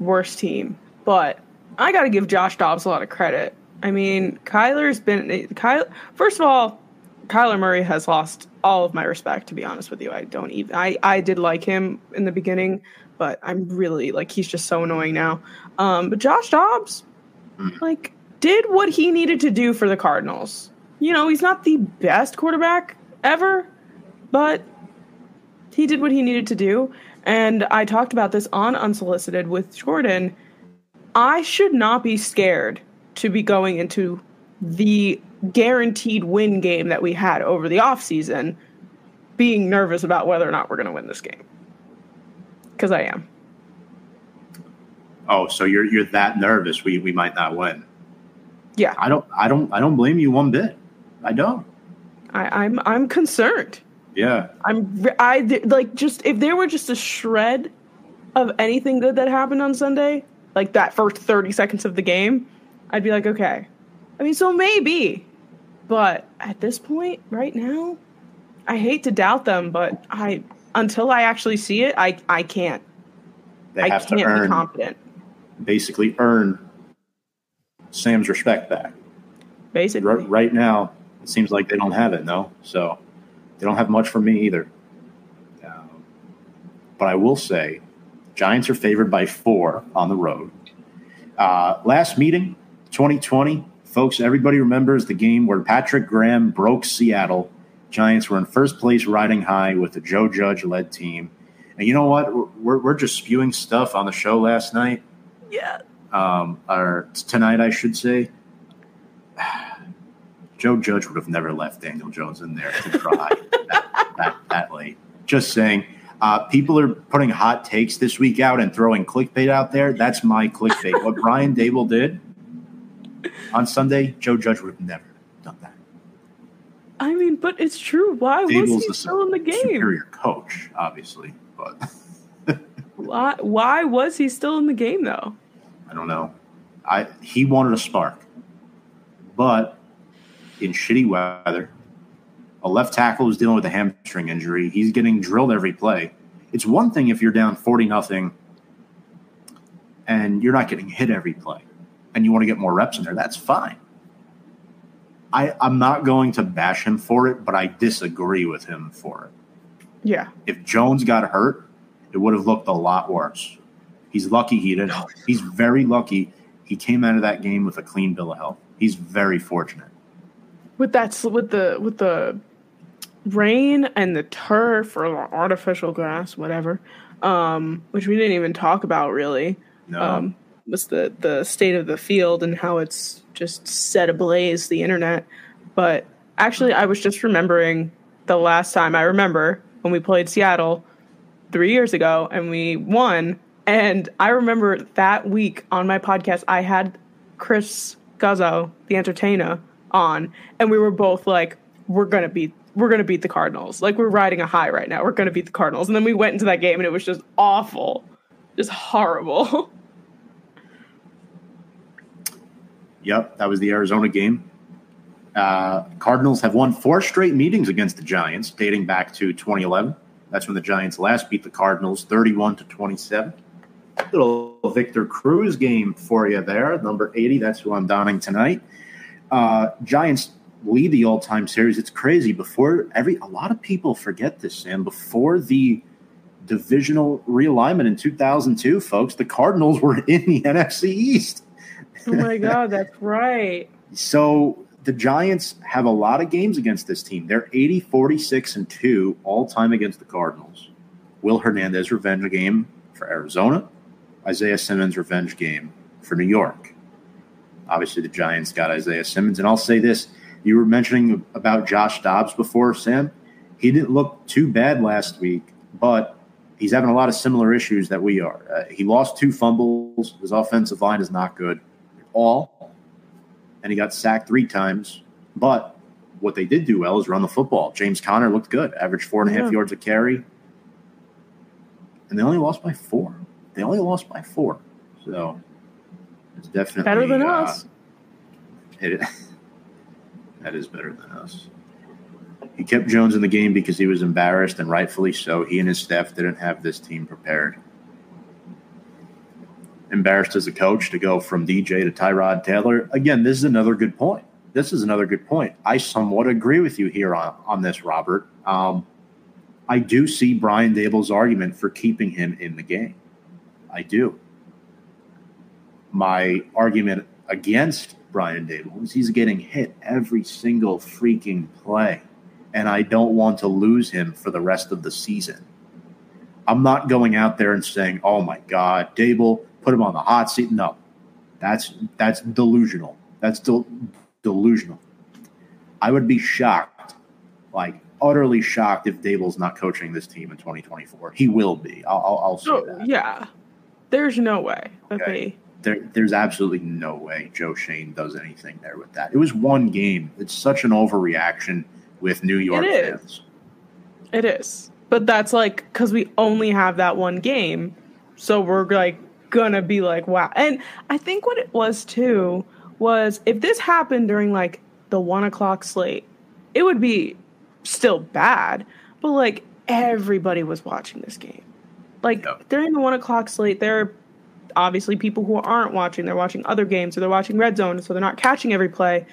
worst team, but I got to give Josh Dobbs a lot of credit. I mean, Kyler's been Kyle. First of all, Kyler Murray has lost all of my respect. To be honest with you, I don't even. I I did like him in the beginning, but I'm really like he's just so annoying now. Um, but Josh Dobbs, mm. like, did what he needed to do for the Cardinals. You know, he's not the best quarterback ever, but he did what he needed to do. And I talked about this on Unsolicited with Jordan. I should not be scared to be going into the guaranteed win game that we had over the offseason being nervous about whether or not we're going to win this game. Because I am. Oh, so you're you're that nervous we we might not win. Yeah. I don't I don't I don't blame you one bit. I don't. I, I'm I'm concerned. Yeah. I'm I like just if there were just a shred of anything good that happened on Sunday, like that first 30 seconds of the game, I'd be like, okay. I mean, so maybe. But at this point, right now, I hate to doubt them, but I until I actually see it, I I can't. They have I can't to earn, be confident. Basically, earn Sam's respect back. Basically, R- right now, it seems like they don't have it. No, so they don't have much for me either. Um, but I will say, Giants are favored by four on the road. Uh, last meeting, 2020, folks, everybody remembers the game where Patrick Graham broke Seattle. Giants were in first place riding high with a Joe Judge led team. And you know what? We're, we're just spewing stuff on the show last night. Yeah. Um, or tonight, I should say. Joe Judge would have never left Daniel Jones in there to try that, that, that late. Just saying. Uh, people are putting hot takes this week out and throwing clickbait out there. That's my clickbait. what Brian Daboll did on Sunday, Joe Judge would have never done that. I mean, but it's true. Why Daboll's was he still in the game? Superior coach, obviously, but why? Why was he still in the game though? I don't know. I he wanted a spark, but in shitty weather, a left tackle who's dealing with a hamstring injury. He's getting drilled every play. It's one thing if you're down 40 nothing and you're not getting hit every play and you want to get more reps in there. That's fine. I, I'm not going to bash him for it, but I disagree with him for it. Yeah. If Jones got hurt, it would have looked a lot worse. He's lucky he didn't. He's very lucky he came out of that game with a clean bill of health. He's very fortunate. With that, with the with the rain and the turf or artificial grass, whatever, um, which we didn't even talk about really. No. Um, was the the state of the field and how it's just set ablaze the internet. But actually, I was just remembering the last time I remember when we played Seattle three years ago and we won. And I remember that week on my podcast, I had Chris Guzzo, the entertainer, on, and we were both like, "We're gonna beat we're to beat the Cardinals. Like we're riding a high right now. We're to beat the Cardinals. And then we went into that game and it was just awful. Just horrible. Yep, that was the Arizona game. Uh, Cardinals have won four straight meetings against the Giants, dating back to 2011. That's when the Giants last beat the Cardinals 31 to 27. Little Victor Cruz game for you there, number 80. That's who I'm donning tonight. Uh, Giants lead the all-time series. It's crazy. Before every, a lot of people forget this, Sam. Before the divisional realignment in 2002, folks, the Cardinals were in the NFC East. Oh my God, that's right. so the Giants have a lot of games against this team. They're 80, 46, and 2 all time against the Cardinals. Will Hernandez revenge game for Arizona. Isaiah Simmons revenge game for New York. Obviously, the Giants got Isaiah Simmons. And I'll say this you were mentioning about Josh Dobbs before, Sam. He didn't look too bad last week, but he's having a lot of similar issues that we are. Uh, he lost two fumbles. His offensive line is not good at all. And he got sacked three times. But what they did do well is run the football. James Conner looked good, averaged four and a half yeah. yards a carry. And they only lost by four. They only lost by four. So it's definitely better than uh, us. It, That is better than us. He kept Jones in the game because he was embarrassed, and rightfully so. He and his staff didn't have this team prepared. Embarrassed as a coach to go from DJ to Tyrod Taylor. Again, this is another good point. This is another good point. I somewhat agree with you here on, on this, Robert. Um, I do see Brian Daboll's argument for keeping him in the game. I do. My argument against Brian Daboll is he's getting hit every single freaking play. And I don't want to lose him for the rest of the season. I'm not going out there and saying, "Oh my God, Daboll, put him on the hot seat." No, that's that's delusional. That's del- delusional. I would be shocked, like utterly shocked, if Daboll's not coaching this team in 2024. He will be. I'll, I'll, I'll say oh, that. Yeah, there's no way that okay. There, there's absolutely no way Joe Schoen does anything there with that. It was one game. It's such an overreaction with New York it fans. It is. But that's like because we only have that one game. So we're like gonna be like, wow. And I think what it was too was if this happened during like the one o'clock slate, it would be still bad. But like everybody was watching this game. Like yep. during the one o'clock slate, there obviously people who aren't watching, they're watching other games or they're watching Red Zone, so they're not catching every play.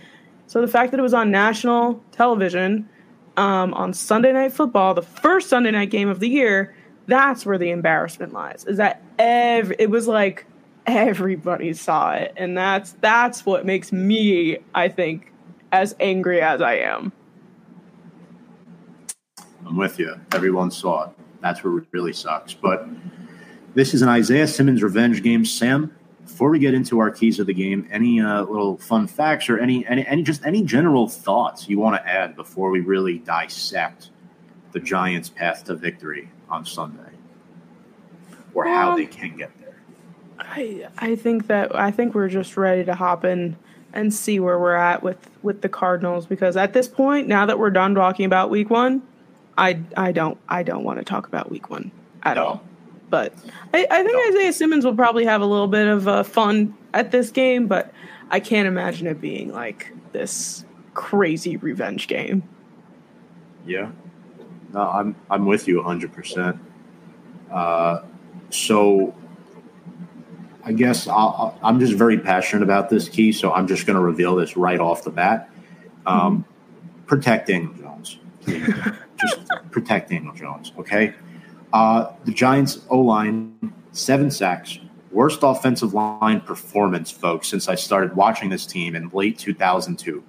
So the fact that it was on national television um, on Sunday Night Football, the first Sunday night game of the year, that's where the embarrassment lies. Is that every it was like everybody saw it, and that's that's what makes me, I think, as angry as I am. I'm with you. Everyone saw it. That's where it really sucks. But this is an Isaiah Simmons revenge game. Sam, before we get into our keys of the game, any uh, little fun facts or any, any any just any general thoughts you want to add before we really dissect the Giants' path to victory on Sunday, or um, how they can get there? I I think that I think we're just ready to hop in and see where we're at with with the Cardinals because at this point, now that we're done talking about Week One, I I don't I don't want to talk about Week One at no. all. But I, I think no. Isaiah Simmons will probably have a little bit of uh, fun at this game, but I can't imagine it being like this crazy revenge game. Yeah, no, I'm I'm with you 100. Uh, percent So I guess i am just very passionate about this key, so I'm just going to reveal this right off the bat. Um, mm-hmm. Protect Daniel Jones. just protect Daniel Jones, okay? Uh, the Giants O line, seven sacks, worst offensive line performance, folks, since I started watching this team in late 2002.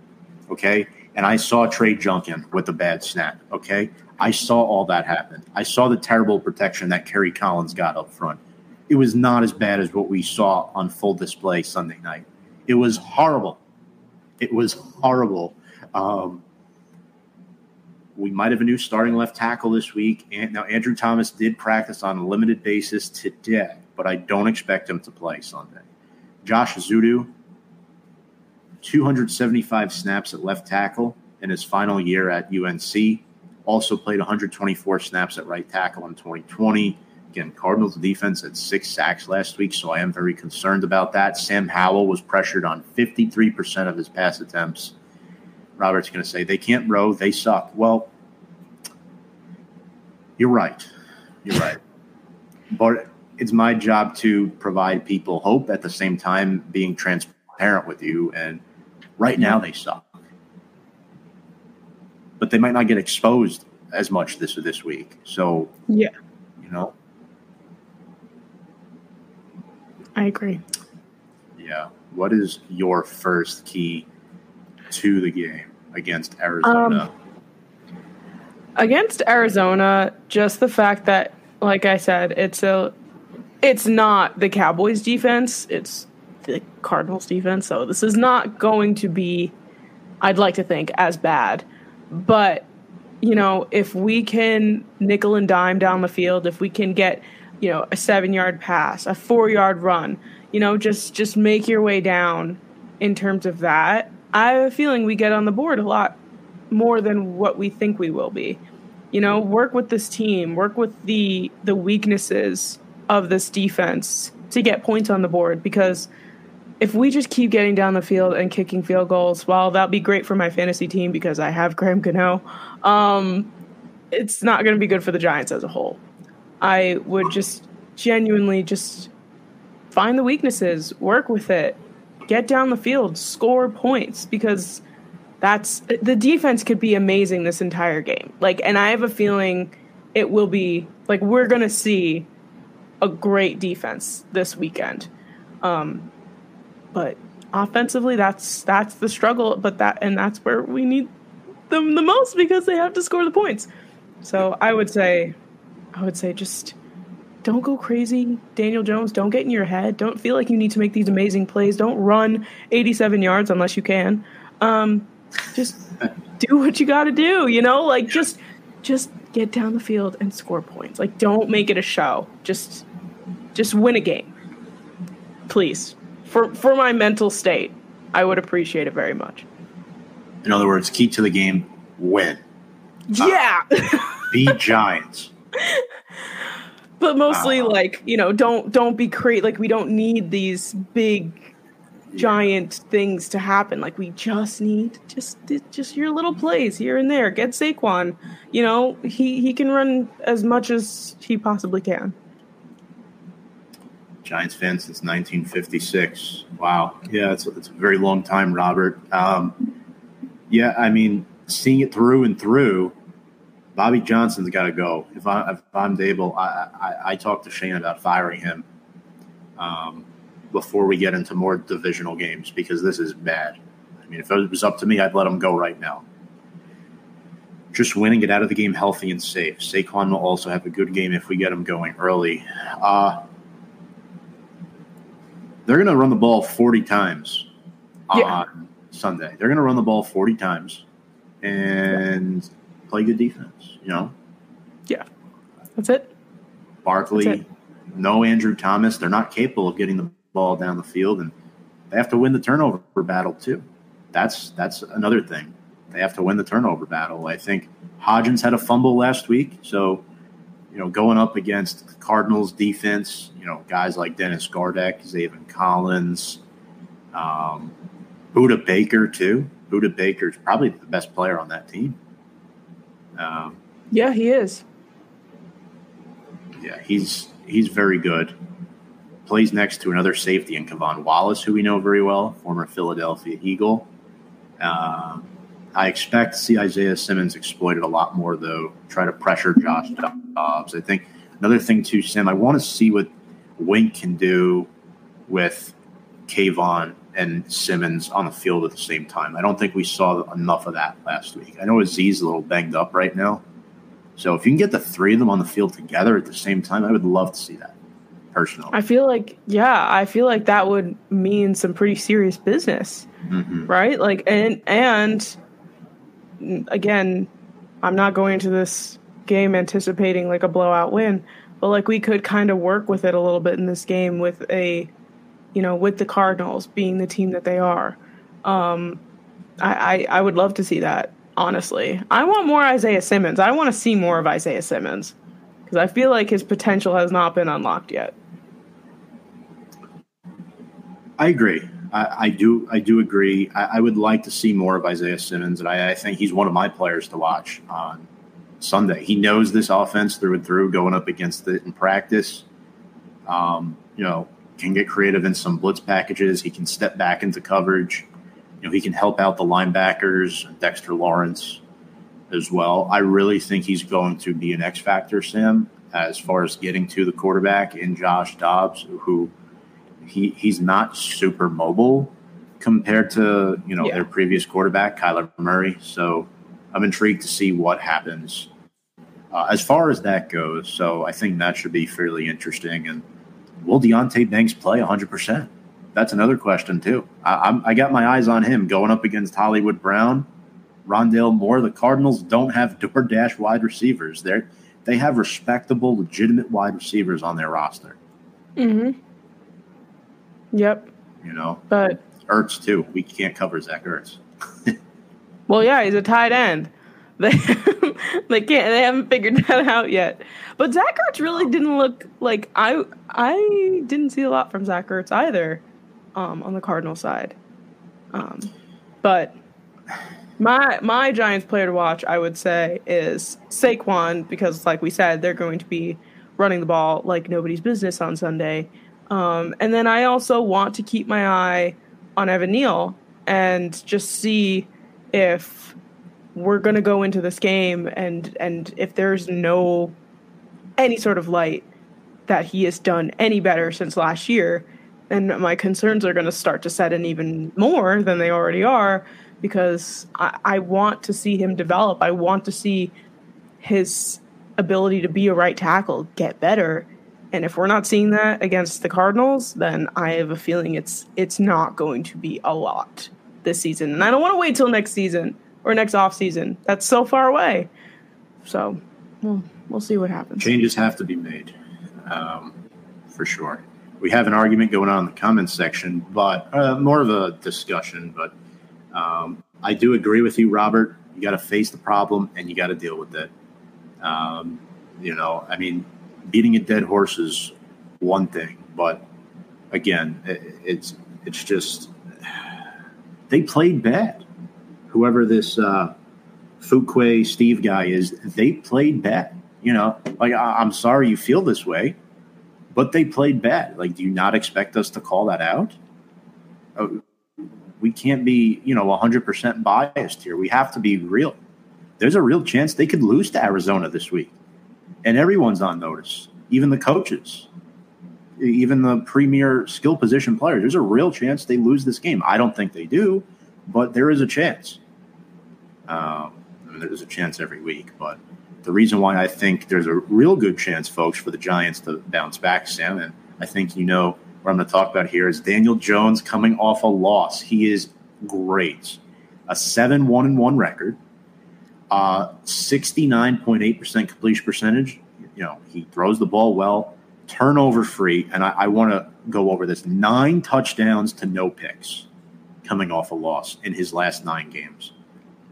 Okay. And I saw Trey Junkin with a bad snap. Okay. I saw all that happen. I saw the terrible protection that Kerry Collins got up front. It was not as bad as what we saw on full display Sunday night. It was horrible. It was horrible. Um, we might have a new starting left tackle this week. And now Andrew Thomas did practice on a limited basis today, but I don't expect him to play Sunday. Josh Ezeudu, 275 snaps at left tackle in his final year at UNC. Also played 124 snaps at right tackle in 2020. Again, Cardinals defense had six sacks last week, so I am very concerned about that. Sam Howell was pressured on 53% of his pass attempts Robert's going to say they can't row, they suck. Well, you're right. You're right. but it's my job to provide people hope at the same time being transparent with you. And right now they suck. But they might not get exposed as much this this week. So yeah, you know, I agree. Yeah. What is your first key to the game? Against Arizona? Um, against Arizona, just the fact that, like I said, it's a, it's not the Cowboys defense. It's the Cardinals defense. So this is not going to be, I'd like to think, as bad. But you know, if we can nickel and dime down the field, if we can get, you know, a seven yard pass, a four yard run, you know, just just make your way down in terms of that. I have a feeling we get on the board a lot more than what we think we will be. You know, work with this team, work with the the weaknesses of this defense to get points on the board because if we just keep getting down the field and kicking field goals, well, that'll be great for my fantasy team because I have Graham Gano. Um, it's not going to be good for the Giants as a whole. I would just genuinely just find the weaknesses, work with it, get down the field, score points because that's the defense could be amazing this entire game. Like, and I have a feeling it will be like we're going to see a great defense this weekend. Um, but offensively, that's that's the struggle. But that and that's where we need them the most because they have to score the points. So I would say, I would say just don't go crazy, Daniel Jones. Don't get in your head. Don't feel like you need to make these amazing plays. Don't run 87 yards unless you can. Um, just do what you got to do. You know, like just just get down the field and score points. Like don't make it a show. Just just win a game, please. For for my mental state, I would appreciate it very much. In other words, key to the game: win. Yeah. Uh, be Giants. but mostly like you know don't don't be create like we don't need these big giant things to happen. Like we just need just just your little plays here and there. Get Saquon. You know he he can run as much as he possibly can. Giants fan since 1956 wow. Yeah it's, it's a very long time Robert. Um, yeah I mean seeing it through and through Bobby Johnson's got to go. If, I, if I'm Daboll, I, I, I talked to Schoen about firing him. Um, before we get into more divisional games because this is bad. I mean, if it was up to me, I'd let him go right now. Just win and get out of the game healthy and safe. Saquon will also have a good game if we get him going early. Uh, they're going to run the ball 40 times yeah. on Sunday. They're going to run the ball 40 times and play good defense, you know? Yeah. That's it. Barkley, That's it. no Andrew Thomas. They're not capable of getting the ball down the field, and they have to win the turnover battle too. That's that's another thing. They have to win the turnover battle. I think Hodgins had a fumble last week, so you know, going up against Cardinals defense, you know, guys like Dennis Gardeck, Zaven Collins, um, Budda Baker too. Budda Baker is probably the best player on that team. Um, yeah, he is. Yeah, he's he's very good. Plays next to another safety in K'Von Wallace, who we know very well, former Philadelphia Eagle. Uh, I expect to see Isaiah Simmons exploited a lot more, though. Try to pressure Josh Dobbs. I think another thing too, Sim. I want to see what Wink can do with K'Von and Simmons on the field at the same time. I don't think we saw enough of that last week. I know Azeez a little banged up right now, so if you can get the three of them on the field together at the same time, I would love to see that. Personally, I feel like yeah, I feel like that would mean some pretty serious business, mm-hmm. right? Like and and again, I'm not going into this game anticipating like a blowout win, but like we could kind of work with it a little bit in this game with a, you know, with the Cardinals being the team that they are. Um, I, I, I would love to see that. Honestly, I want more Isaiah Simmons. I want to see more of Isaiah Simmons because I feel like his potential has not been unlocked yet. I agree. I, I, do I do agree. I, I, would like to see more of Isaiah Simmons, and I, I, think he's one of my players to watch on Sunday. He knows this offense through and through, going up against it in practice. Um, you know, can get creative in some blitz packages. He can step back into coverage. You know, he can help out the linebackers, Dexter Lawrence, as well. I really think he's going to be an X factor, Sam, as far as getting to the quarterback in Josh Dobbs, who he he's not super mobile compared to you know yeah. their previous quarterback Kyler Murray. So I'm intrigued to see what happens uh, as far as that goes. So I think that should be fairly interesting. And will Deonte Banks play 100? percent That's another question too. I, I'm, I got my eyes on him going up against Hollywood Brown, Rondale Moore. The Cardinals don't have DoorDash wide receivers. They they have respectable, legitimate wide receivers on their roster. Mm-hmm. Yep. You know, but Ertz too. We can't cover Zach Ertz. well, yeah, he's a tight end. They they can't. They haven't figured that out yet. But Zach Ertz really didn't look like I. I didn't see a lot from Zach Ertz either, um, on the Cardinal side. Um, but my my Giants player to watch, I would say, is Saquon because, like we said, they're going to be running the ball like nobody's business on Sunday. Um, and then I also want to keep my eye on Evan Neal and just see if we're going to go into this game and and if there's no any sort of light that he has done any better since last year, then my concerns are going to start to set in even more than they already are because I, I want to see him develop. I want to see his ability to be a right tackle get better and if we're not seeing that against the Cardinals, then I have a feeling it's it's not going to be a lot this season. And I don't want to wait till next season or next off season. That's so far away. So we'll we'll see what happens. Changes have to be made, um, for sure. We have an argument going on in the comments section, but uh, more of a discussion. But um, I do agree with you, Robert. You got to face the problem and you got to deal with it. Um, you know, I mean, beating a dead horse is one thing, but again, it's it's just they played bad. Whoever this uh, Fuquay Steve guy is, they played bad. You know, like I, am sorry you feel this way, but they played bad. Like, do you not expect us to call that out? Uh, we can't be, you know, 100% biased here. We have to be real. There's a real chance they could lose to Arizona this week and everyone's on notice, even the coaches. even the premier skill position players. There's a real chance they lose this game. I don't think they do, but there is a chance. Um, I mean, there's a chance every week, but the reason why I think there's a real good chance, folks, for the Giants to bounce back, Sam, and I think you know what I'm going to talk about here is Daniel Jones coming off a loss. He is great, a seven one and one record, uh, 69.8% completion percentage. You know, he throws the ball well, turnover free, and I, I want to go over this nine touchdowns to no picks coming off a loss in his last nine games.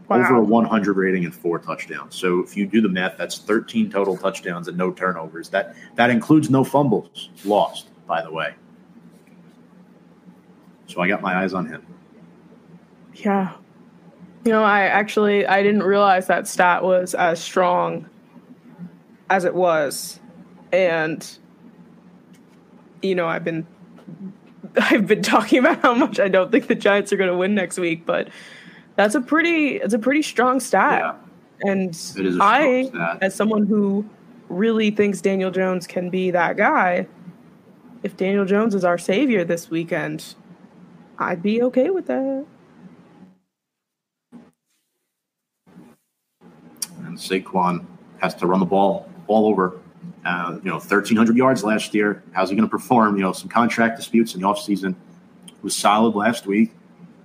Wow. Over a 100 rating and four touchdowns. So if you do the math, that's 13 total touchdowns and no turnovers. That that includes no fumbles lost, by the way. So I got my eyes on him. Yeah. You know, I actually I didn't realize that stat was as strong as it was. And you know, I've been I've been talking about how much I don't think the Giants are going to win next week, but that's a pretty it's a pretty strong stat. Yeah. And I stat. as someone who really thinks Daniel Jones can be that guy, if Daniel Jones is our savior this weekend, I'd be okay with that. And Saquon has to run the ball all over. Uh, you know, 1,300 yards last year. How's he going to perform? You know, some contract disputes in the offseason. Was solid last week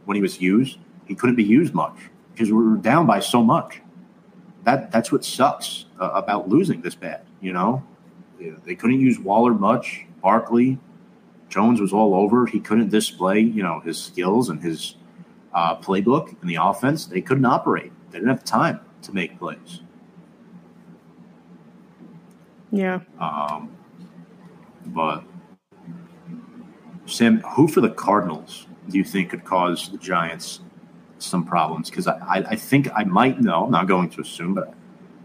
when he was used. He couldn't be used much because we were down by so much. That that's what sucks uh, about losing this bad. You know, they couldn't use Waller much. Barkley, Jones was all over. He couldn't display, you know, his skills and his uh, playbook in the offense. They couldn't operate. They didn't have time to make plays. Yeah. Um, but Sam, who for the Cardinals do you think could cause the Giants some problems? Because I, I, I think I might know. I'm not going to assume, but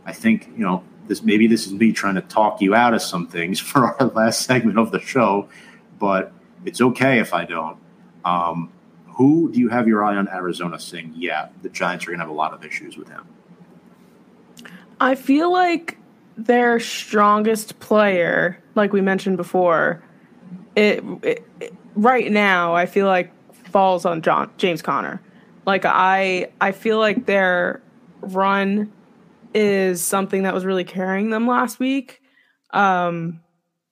I think you know this. Maybe this is me trying to talk you out of some things for our last segment of the show but it's okay if I don't. Um, who do you have your eye on Arizona saying, yeah, the Giants are going to have a lot of issues with him? I feel like their strongest player, like we mentioned before, it, it, it right now I feel like falls on John James Conner. Like I I feel like their run is something that was really carrying them last week. Um,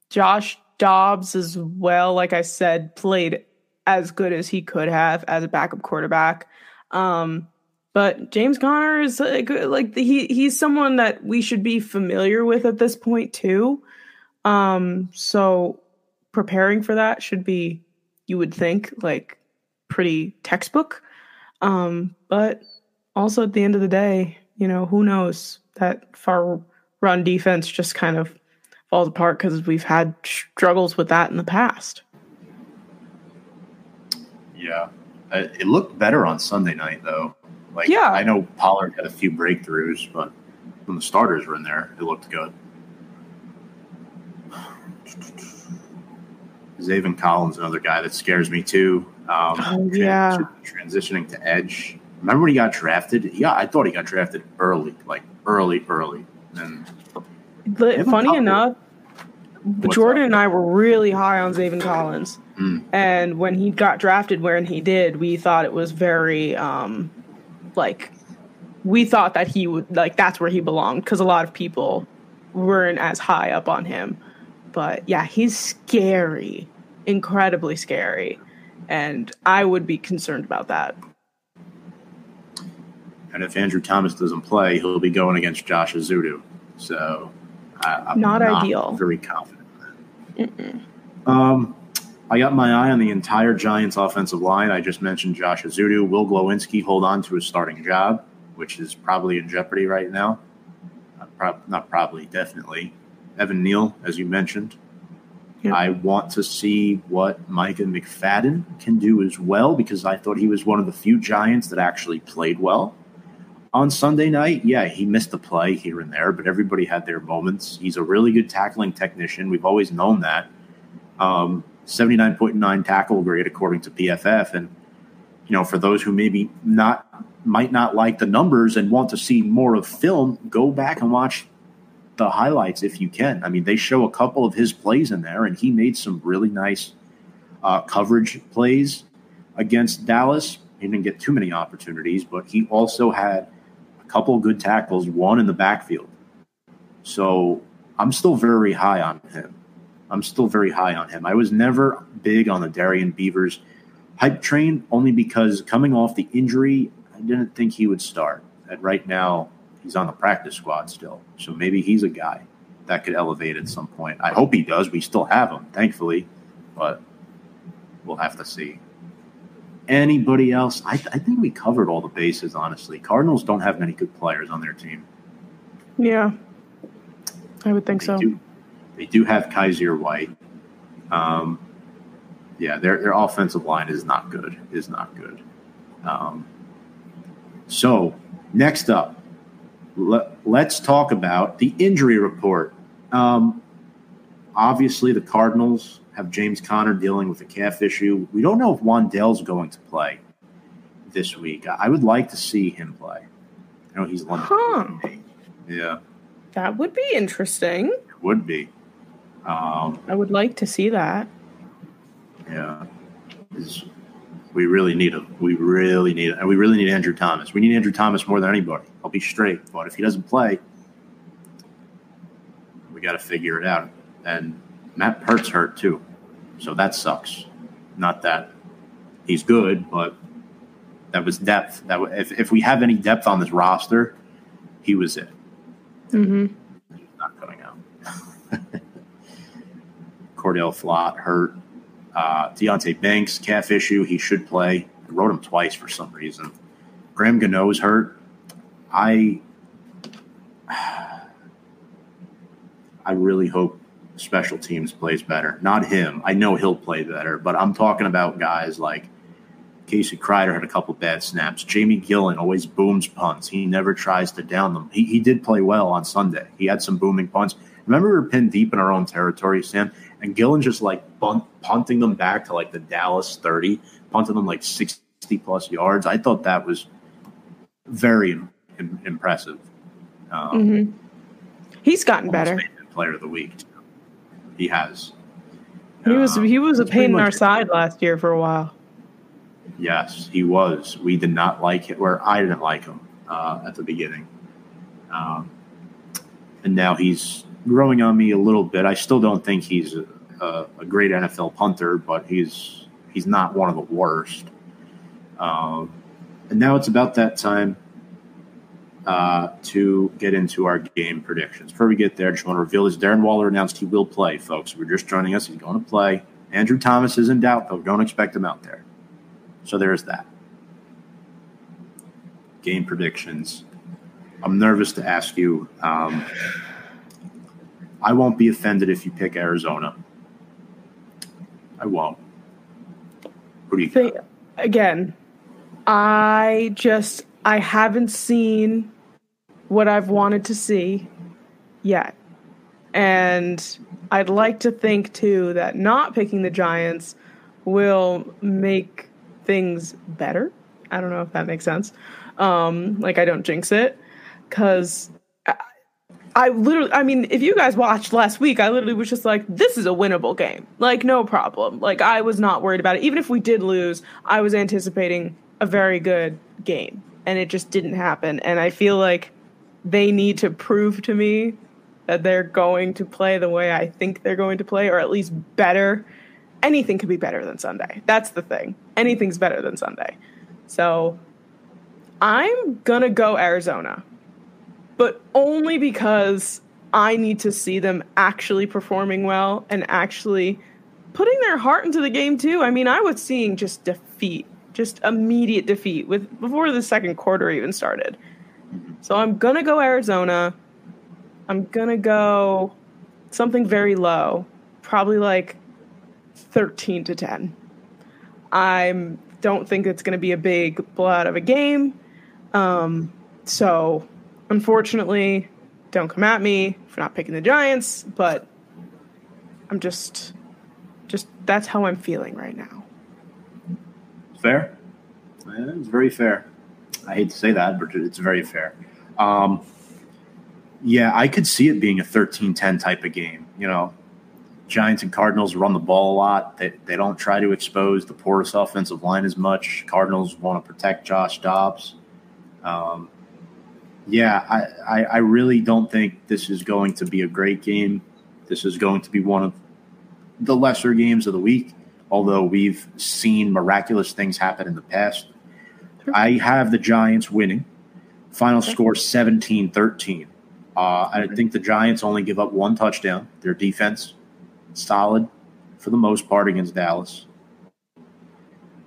Josh Dobbs as well, like I said, played as good as he could have as a backup quarterback. Um, but James Conner is like, like he he's someone that we should be familiar with at this point too. Um, so preparing for that should be, you would think, like pretty textbook. Um, but also at the end of the day, you know, who knows that far run defense just kind of falls apart because we've had struggles with that in the past. Yeah, it looked better on Sunday night though. Like, yeah, I know Pollard had a few breakthroughs, but when the starters were in there, it looked good. Zaven Collins, another guy that scares me too. Um, oh, yeah, transitioning to edge. Remember when he got drafted? Yeah, I thought he got drafted early, like early, early. And but funny enough, What's Jordan up? and I were really high on Zaven Collins. Mm. And when he got drafted when he did, we thought it was very um like we thought that he would like that's where he belonged because a lot of people weren't as high up on him. But yeah, he's scary, incredibly scary. And I would be concerned about that. And if Andrew Thomas doesn't play, he'll be going against Josh Ezeudu. So I, am not, not, ideal. Very confident. Um, I got my eye on the entire Giants offensive line. I just mentioned Josh Ezeudu. Will Glowinski hold on to his starting job, which is probably in jeopardy right now. Not, not probably, definitely. Evan Neal, as you mentioned. Yep. I want to see what Micah McFadden can do as well because I thought he was one of the few Giants that actually played well on Sunday night, yeah, he missed a play here and there, but everybody had their moments. He's a really good tackling technician. We've always known that. Um, 79.9 tackle grade according to PFF. And, you know, for those who maybe not might not like the numbers and want to see more of film, go back and watch the highlights if you can. I mean, they show a couple of his plays in there, and he made some really nice uh, coverage plays against Dallas. He didn't get too many opportunities, but he also had a couple good tackles, one in the backfield. So I'm still very high on him. I'm still very high on him. I was never big on the Darrian Beavers hype train only because coming off the injury, I didn't think he would start. And right now, he's on the practice squad still. So maybe he's a guy that could elevate at some point. I hope he does. We still have him, thankfully, but we'll have to see. Anybody else? I, th- I think we covered all the bases, honestly. Cardinals don't have many good players on their team. Yeah, I would think They so. do, they do have Kyzir White. Um, yeah, their their offensive line is not good. Is not good. Um, so next up, let, let's talk about the injury report. Um, obviously, the Cardinals have James Conner dealing with a calf issue. We don't know if Wan'Dale's going to play this week. I would like to see him play. I know he's limited. Huh. Yeah, That would be interesting. it would be. Um, I would like to see that. Yeah, Is- we really need him. We really need and we really need Andrew Thomas. We need Andrew Thomas more than anybody. I'll be straight, but if he doesn't play, we got to figure it out. And Matt Peart's hurt too, so that sucks. Not that he's good, but that was depth. That if if we have any depth on this roster, he was it. hmm Not coming out. Cor'Dale Flott hurt. Uh, Deonte Banks calf issue. He should play. I wrote him twice for some reason. Graham Gano's hurt. I I really hope special teams plays better. Not him. I know he'll play better, but I'm talking about guys like Casey Kreiter had a couple bad snaps. Jamie Gillan always booms punts. He never tries to down them. He, he did play well on Sunday. He had some booming punts. Remember, we were pinned deep in our own territory, Sam, and Gillan just like bunt, punting them back to like the Dallas 30, punting them like 60 plus yards. I thought that was very im- impressive. Um, hmm He's gotten better. player of the week. Too. He has. He was Um, he was a pain in our side last year for a while. Yes, he was. We did not like it, or I didn't like him uh, at the beginning. Um, and now he's growing on me a little bit. I still don't think he's a, a, great NFL punter, but he's he's not one of the worst. Um, and now it's about that time uh, to get into our game predictions. Before we get there, I just want to reveal this. Darren Waller announced he will play, folks. We're just joining us. He's going to play. Andrew Thomas is in doubt, though. Don't expect him out there. So there's that. Game predictions. I'm nervous to ask you. Um, I won't be offended if you pick Arizona. I won't. Who do you Thi- got? again, I just I haven't seen what I've wanted to see yet. And I'd like to think too that not picking the Giants will make things better. I don't know if that makes sense. Um, like I don't jinx it because I literally, I mean, if you guys watched last week, I literally was just like, this is a winnable game. Like, no problem. Like, I was not worried about it. Even if we did lose, I was anticipating a very good game. And it just didn't happen. And I feel like they need to prove to me that they're going to play the way I think they're going to play, or at least better. Anything could be better than Sunday. That's the thing. Anything's better than Sunday. So I'm going to go Arizona but only because I need to see them actually performing well and actually putting their heart into the game too. I mean, I was seeing just defeat, just immediate defeat with before the second quarter even started. So I'm gonna go Arizona. I'm gonna go something very low, probably like 13 to 10. I don't think it's gonna be a big blowout of a game. Um, so unfortunately, don't come at me for not picking the Giants, but I'm just just that's how I'm feeling right now. Fair. Yeah, It's very fair. I hate to say that, but it's very fair. Um, Yeah, I could see it being a 13-10 type of game. You know, Giants and Cardinals run the ball a lot. They, they don't try to expose the porous offensive line as much. Cardinals want to protect Josh Dobbs. Um, yeah, I, I, I really don't think this is going to be a great game. This is going to be one of the lesser games of the week, although we've seen miraculous things happen in the past. I have the Giants winning. Final score 17 13. Uh, I think the Giants only give up one touchdown. Their defense solid for the most part against Dallas.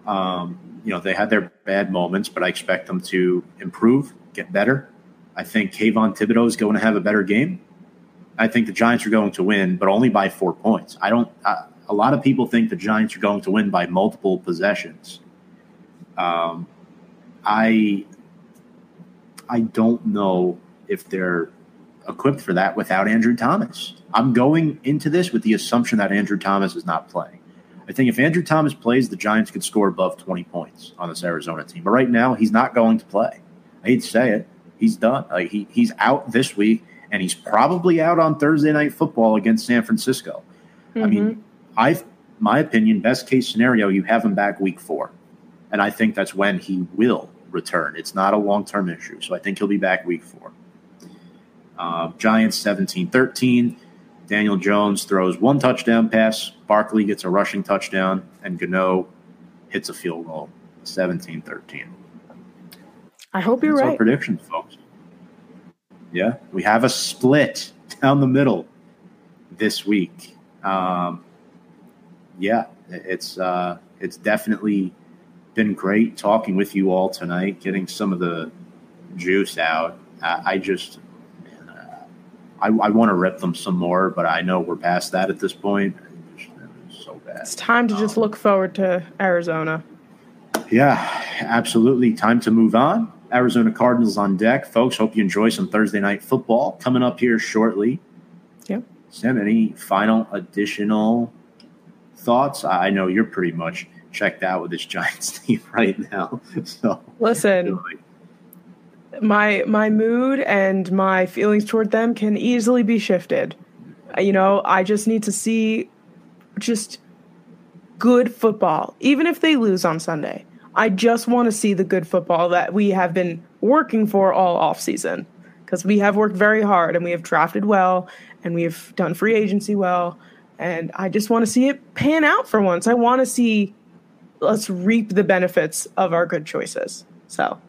Um, you know, they had their bad moments, but I expect them to improve, get better. I think Kayvon Thibodeaux is going to have a better game. I think the Giants are going to win, but only by four points. I don't. A lot of people think the Giants are going to win by multiple possessions. Um, I I don't know if they're equipped for that without Andrew Thomas. I'm going into this with the assumption that Andrew Thomas is not playing. I think if Andrew Thomas plays, the Giants could score above 20 points on this Arizona team. But right now, he's not going to play. I hate to say it. He's done. Like he, he's out this week, and he's probably out on Thursday night football against San Francisco. Mm-hmm. I mean, mm-hmm. I, my opinion, best case scenario, you have him back week four, and I think that's when he will return. It's not a long term issue, so I think he'll be back week four. Uh, Giants 17 13. Daniel Jones throws one touchdown pass. Barkley gets a rushing touchdown, and Gano hits a field goal 17 13. I hope you're That's right. Predictions, folks. Yeah, we have a split down the middle this week. Um, yeah, it's uh, it's definitely been great talking with you all tonight, getting some of the juice out. Uh, I just I, I want to rip them some more, but I know we're past that at this point. so bad. It's time to um, just look forward to Arizona. Yeah, absolutely. Time to move on. Arizona Cardinals on deck. Folks, hope you enjoy some Thursday night football coming up here shortly. Yep. Sam, any final additional thoughts? I know you're pretty much checked out with this Giants team right now. So listen, my my mood and my feelings toward them can easily be shifted. Uh, you know, I just need to see just good football, even if they lose on Sunday. I just want to see the good football that we have been working for all off season because we have worked very hard and we have drafted well and we have done free agency well and I just want to see it pan out for once. I want to see let's reap the benefits of our good choices. So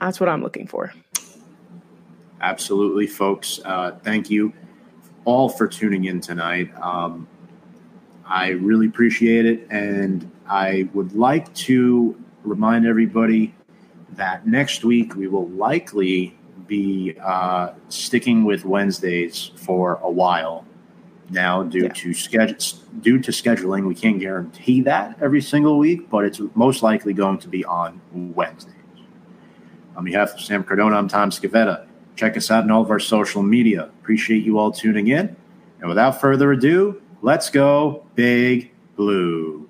that's what I'm looking for. Absolutely, folks. Uh, thank you all for tuning in tonight. Um, I really appreciate it. And I would like to remind everybody that next week we will likely be uh, sticking with Wednesdays for a while now due yeah. to schedule due to scheduling. We can't guarantee that every single week, but it's most likely going to be on Wednesday. On behalf of Sam Cardona, I'm Tom Scavetta. Check us out on all of our social media. Appreciate you all tuning in. And without further ado, let's go Big Blue.